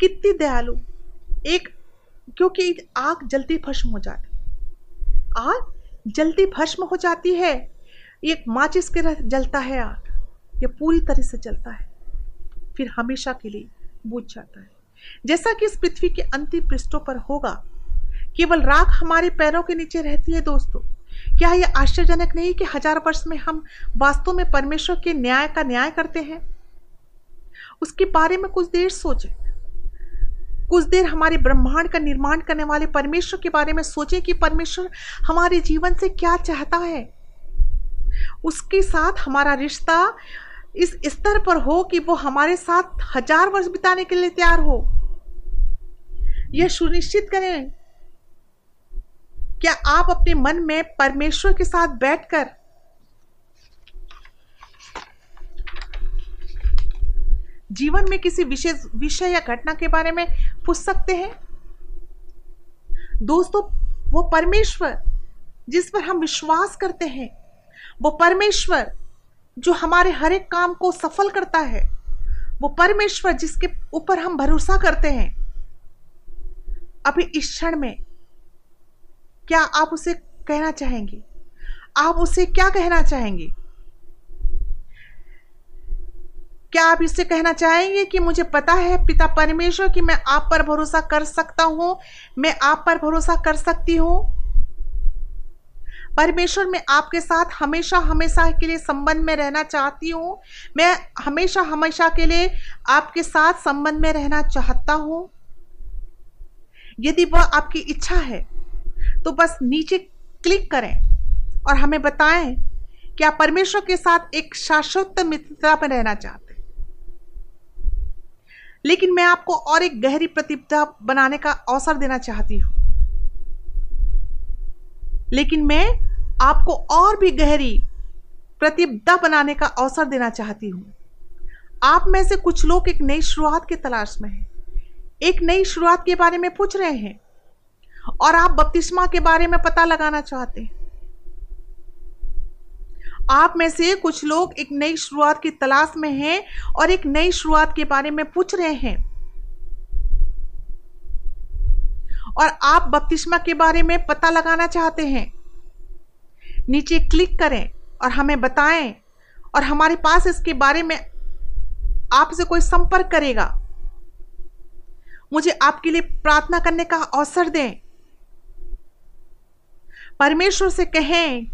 कितनी दयालु। एक, क्योंकि आग जल्दी भस्म हो जाती। आग जल्दी भस्म हो जाती है। एक माचिस के जलता है आग। यह पूरी तरह से जलता है। फिर हमेशा के लिए बुझ जाता है। जैसा कि इस पृथ्वी के अंतिम पृष्ठों पर होगा, केवल राख हमारे पैरों के नीचे रहती है दोस्तों। क्या यह आश्चर्यजनक नहीं कि हज़ार वर्ष में हम वास्तव में परमेश्वर के न्याय का न्याय करते हैं? उसके बारे में कुछ देर सोचें। कुछ देर हमारे ब्रह्मांड का निर्माण करने वाले परमेश्वर के बारे में सोचें कि परमेश्वर हमारे जीवन से क्या चाहता है। उसके साथ हमारा रिश्ता इस स्तर पर हो कि वो हमारे साथ हज़ार वर्ष बिताने के लिए तैयार हो। यह सुनिश्चित करें क्या आप अपने मन में परमेश्वर के साथ बैठकर जीवन में किसी विशेष विषय या घटना के बारे में पूछ सकते हैं? दोस्तों, वो परमेश्वर जिस पर हम विश्वास करते हैं, वो परमेश्वर जो हमारे हर एक काम को सफल करता है, वो परमेश्वर जिसके ऊपर हम भरोसा करते हैं, अभी इस क्षण में क्या आप उसे कहना चाहेंगे? आप उसे क्या कहना चाहेंगे? क्या आप इससे कहना चाहेंगे कि मुझे पता है पिता परमेश्वर कि मैं आप पर भरोसा कर सकता हूँ? मैं आप पर भरोसा कर सकती हूँ? परमेश्वर, मैं आपके साथ हमेशा हमेशा के लिए संबंध में रहना चाहती हूँ। मैं हमेशा हमेशा के लिए आपके साथ संबंध में रहना चाहता हूँ। यदि वह आपकी इच्छा है तो बस नीचे क्लिक करें और हमें बताएँ कि आप परमेश्वर के साथ एक शाश्वत मित्रता में रहना चाहते हैं। लेकिन मैं आपको और एक गहरी प्रतिष्ठा बनाने का अवसर देना चाहती हूँ। लेकिन मैं आपको और भी गहरी प्रतिबद्धता बनाने का अवसर देना चाहती हूँ। आप में से कुछ लोग एक नई शुरुआत की तलाश में हैं। एक नई शुरुआत के बारे में पूछ रहे हैं। और आप बपतिस्मा के बारे में पता लगाना चाहते हैं। आप में से कुछ लोग एक नई शुरुआत की तलाश में हैं और एक नई शुरुआत के बारे में पूछ रहे हैं। और आप बपतिस्मा के बारे में पता लगाना चाहते हैं। नीचे क्लिक करें और हमें बताएँ और हमारे पास इसके बारे में आपसे कोई संपर्क करेगा। मुझे आपके लिए प्रार्थना करने का अवसर दें। परमेश्वर से कहें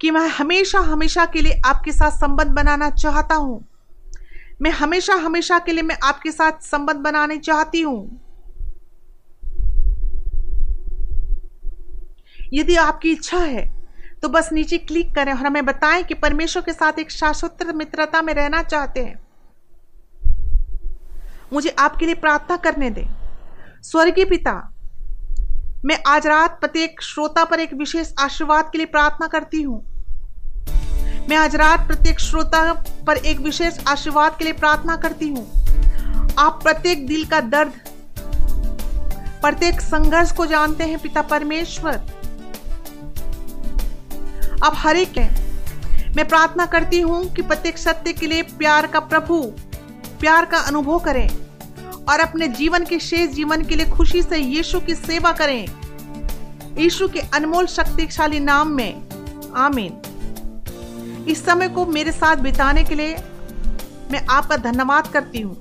कि मैं हमेशा हमेशा के लिए आपके साथ संबंध बनाना चाहता हूँ। मैं हमेशा हमेशा के लिए मैं आपके साथ संबंध बनाने चाहती हूँ। यदि आपकी इच्छा है तो बस नीचे क्लिक करें और हमें बताएँ कि परमेश्वर के साथ एक शाश्वत मित्रता में रहना चाहते हैं। मुझे आपके लिए प्रार्थना करने दें। स्वर्गीय पिता मैं आज रात प्रत्येक श्रोता पर एक विशेष आशीर्वाद के लिए प्रार्थना करती हूँ। मैं आज रात प्रत्येक श्रोता पर एक विशेष आशीर्वाद के लिए प्रार्थना करती हूँ। आप प्रत्येक दिल का दर्द, प्रत्येक संघर्ष को जानते हैं, पिता परमेश्वर। आप हर एक मैं प्रार्थना करती हूँ कि प्रत्येक सत्य के लिए प्यार का प्रभु, प्यार का अनुभव करें। और अपने जीवन के शेष जीवन के लिए खुशी से यीशु की सेवा करें। यीशु के अनमोल शक्तिशाली नाम में, आमीन। इस समय को मेरे साथ बिताने के लिए मैं आपका धन्यवाद करती हूँ।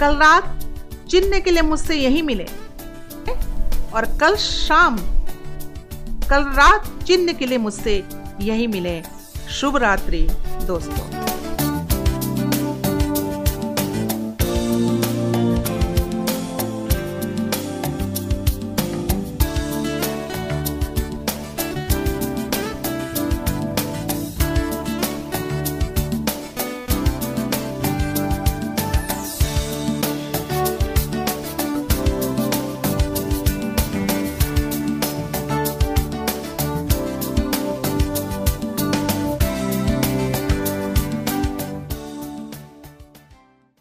कल रात चिन्ह के लिए मुझसे यही मिले। और कल शाम, कल रात चिन्ह के लिए मुझसे यही मिले। शुभ रात्रि, दोस्तों।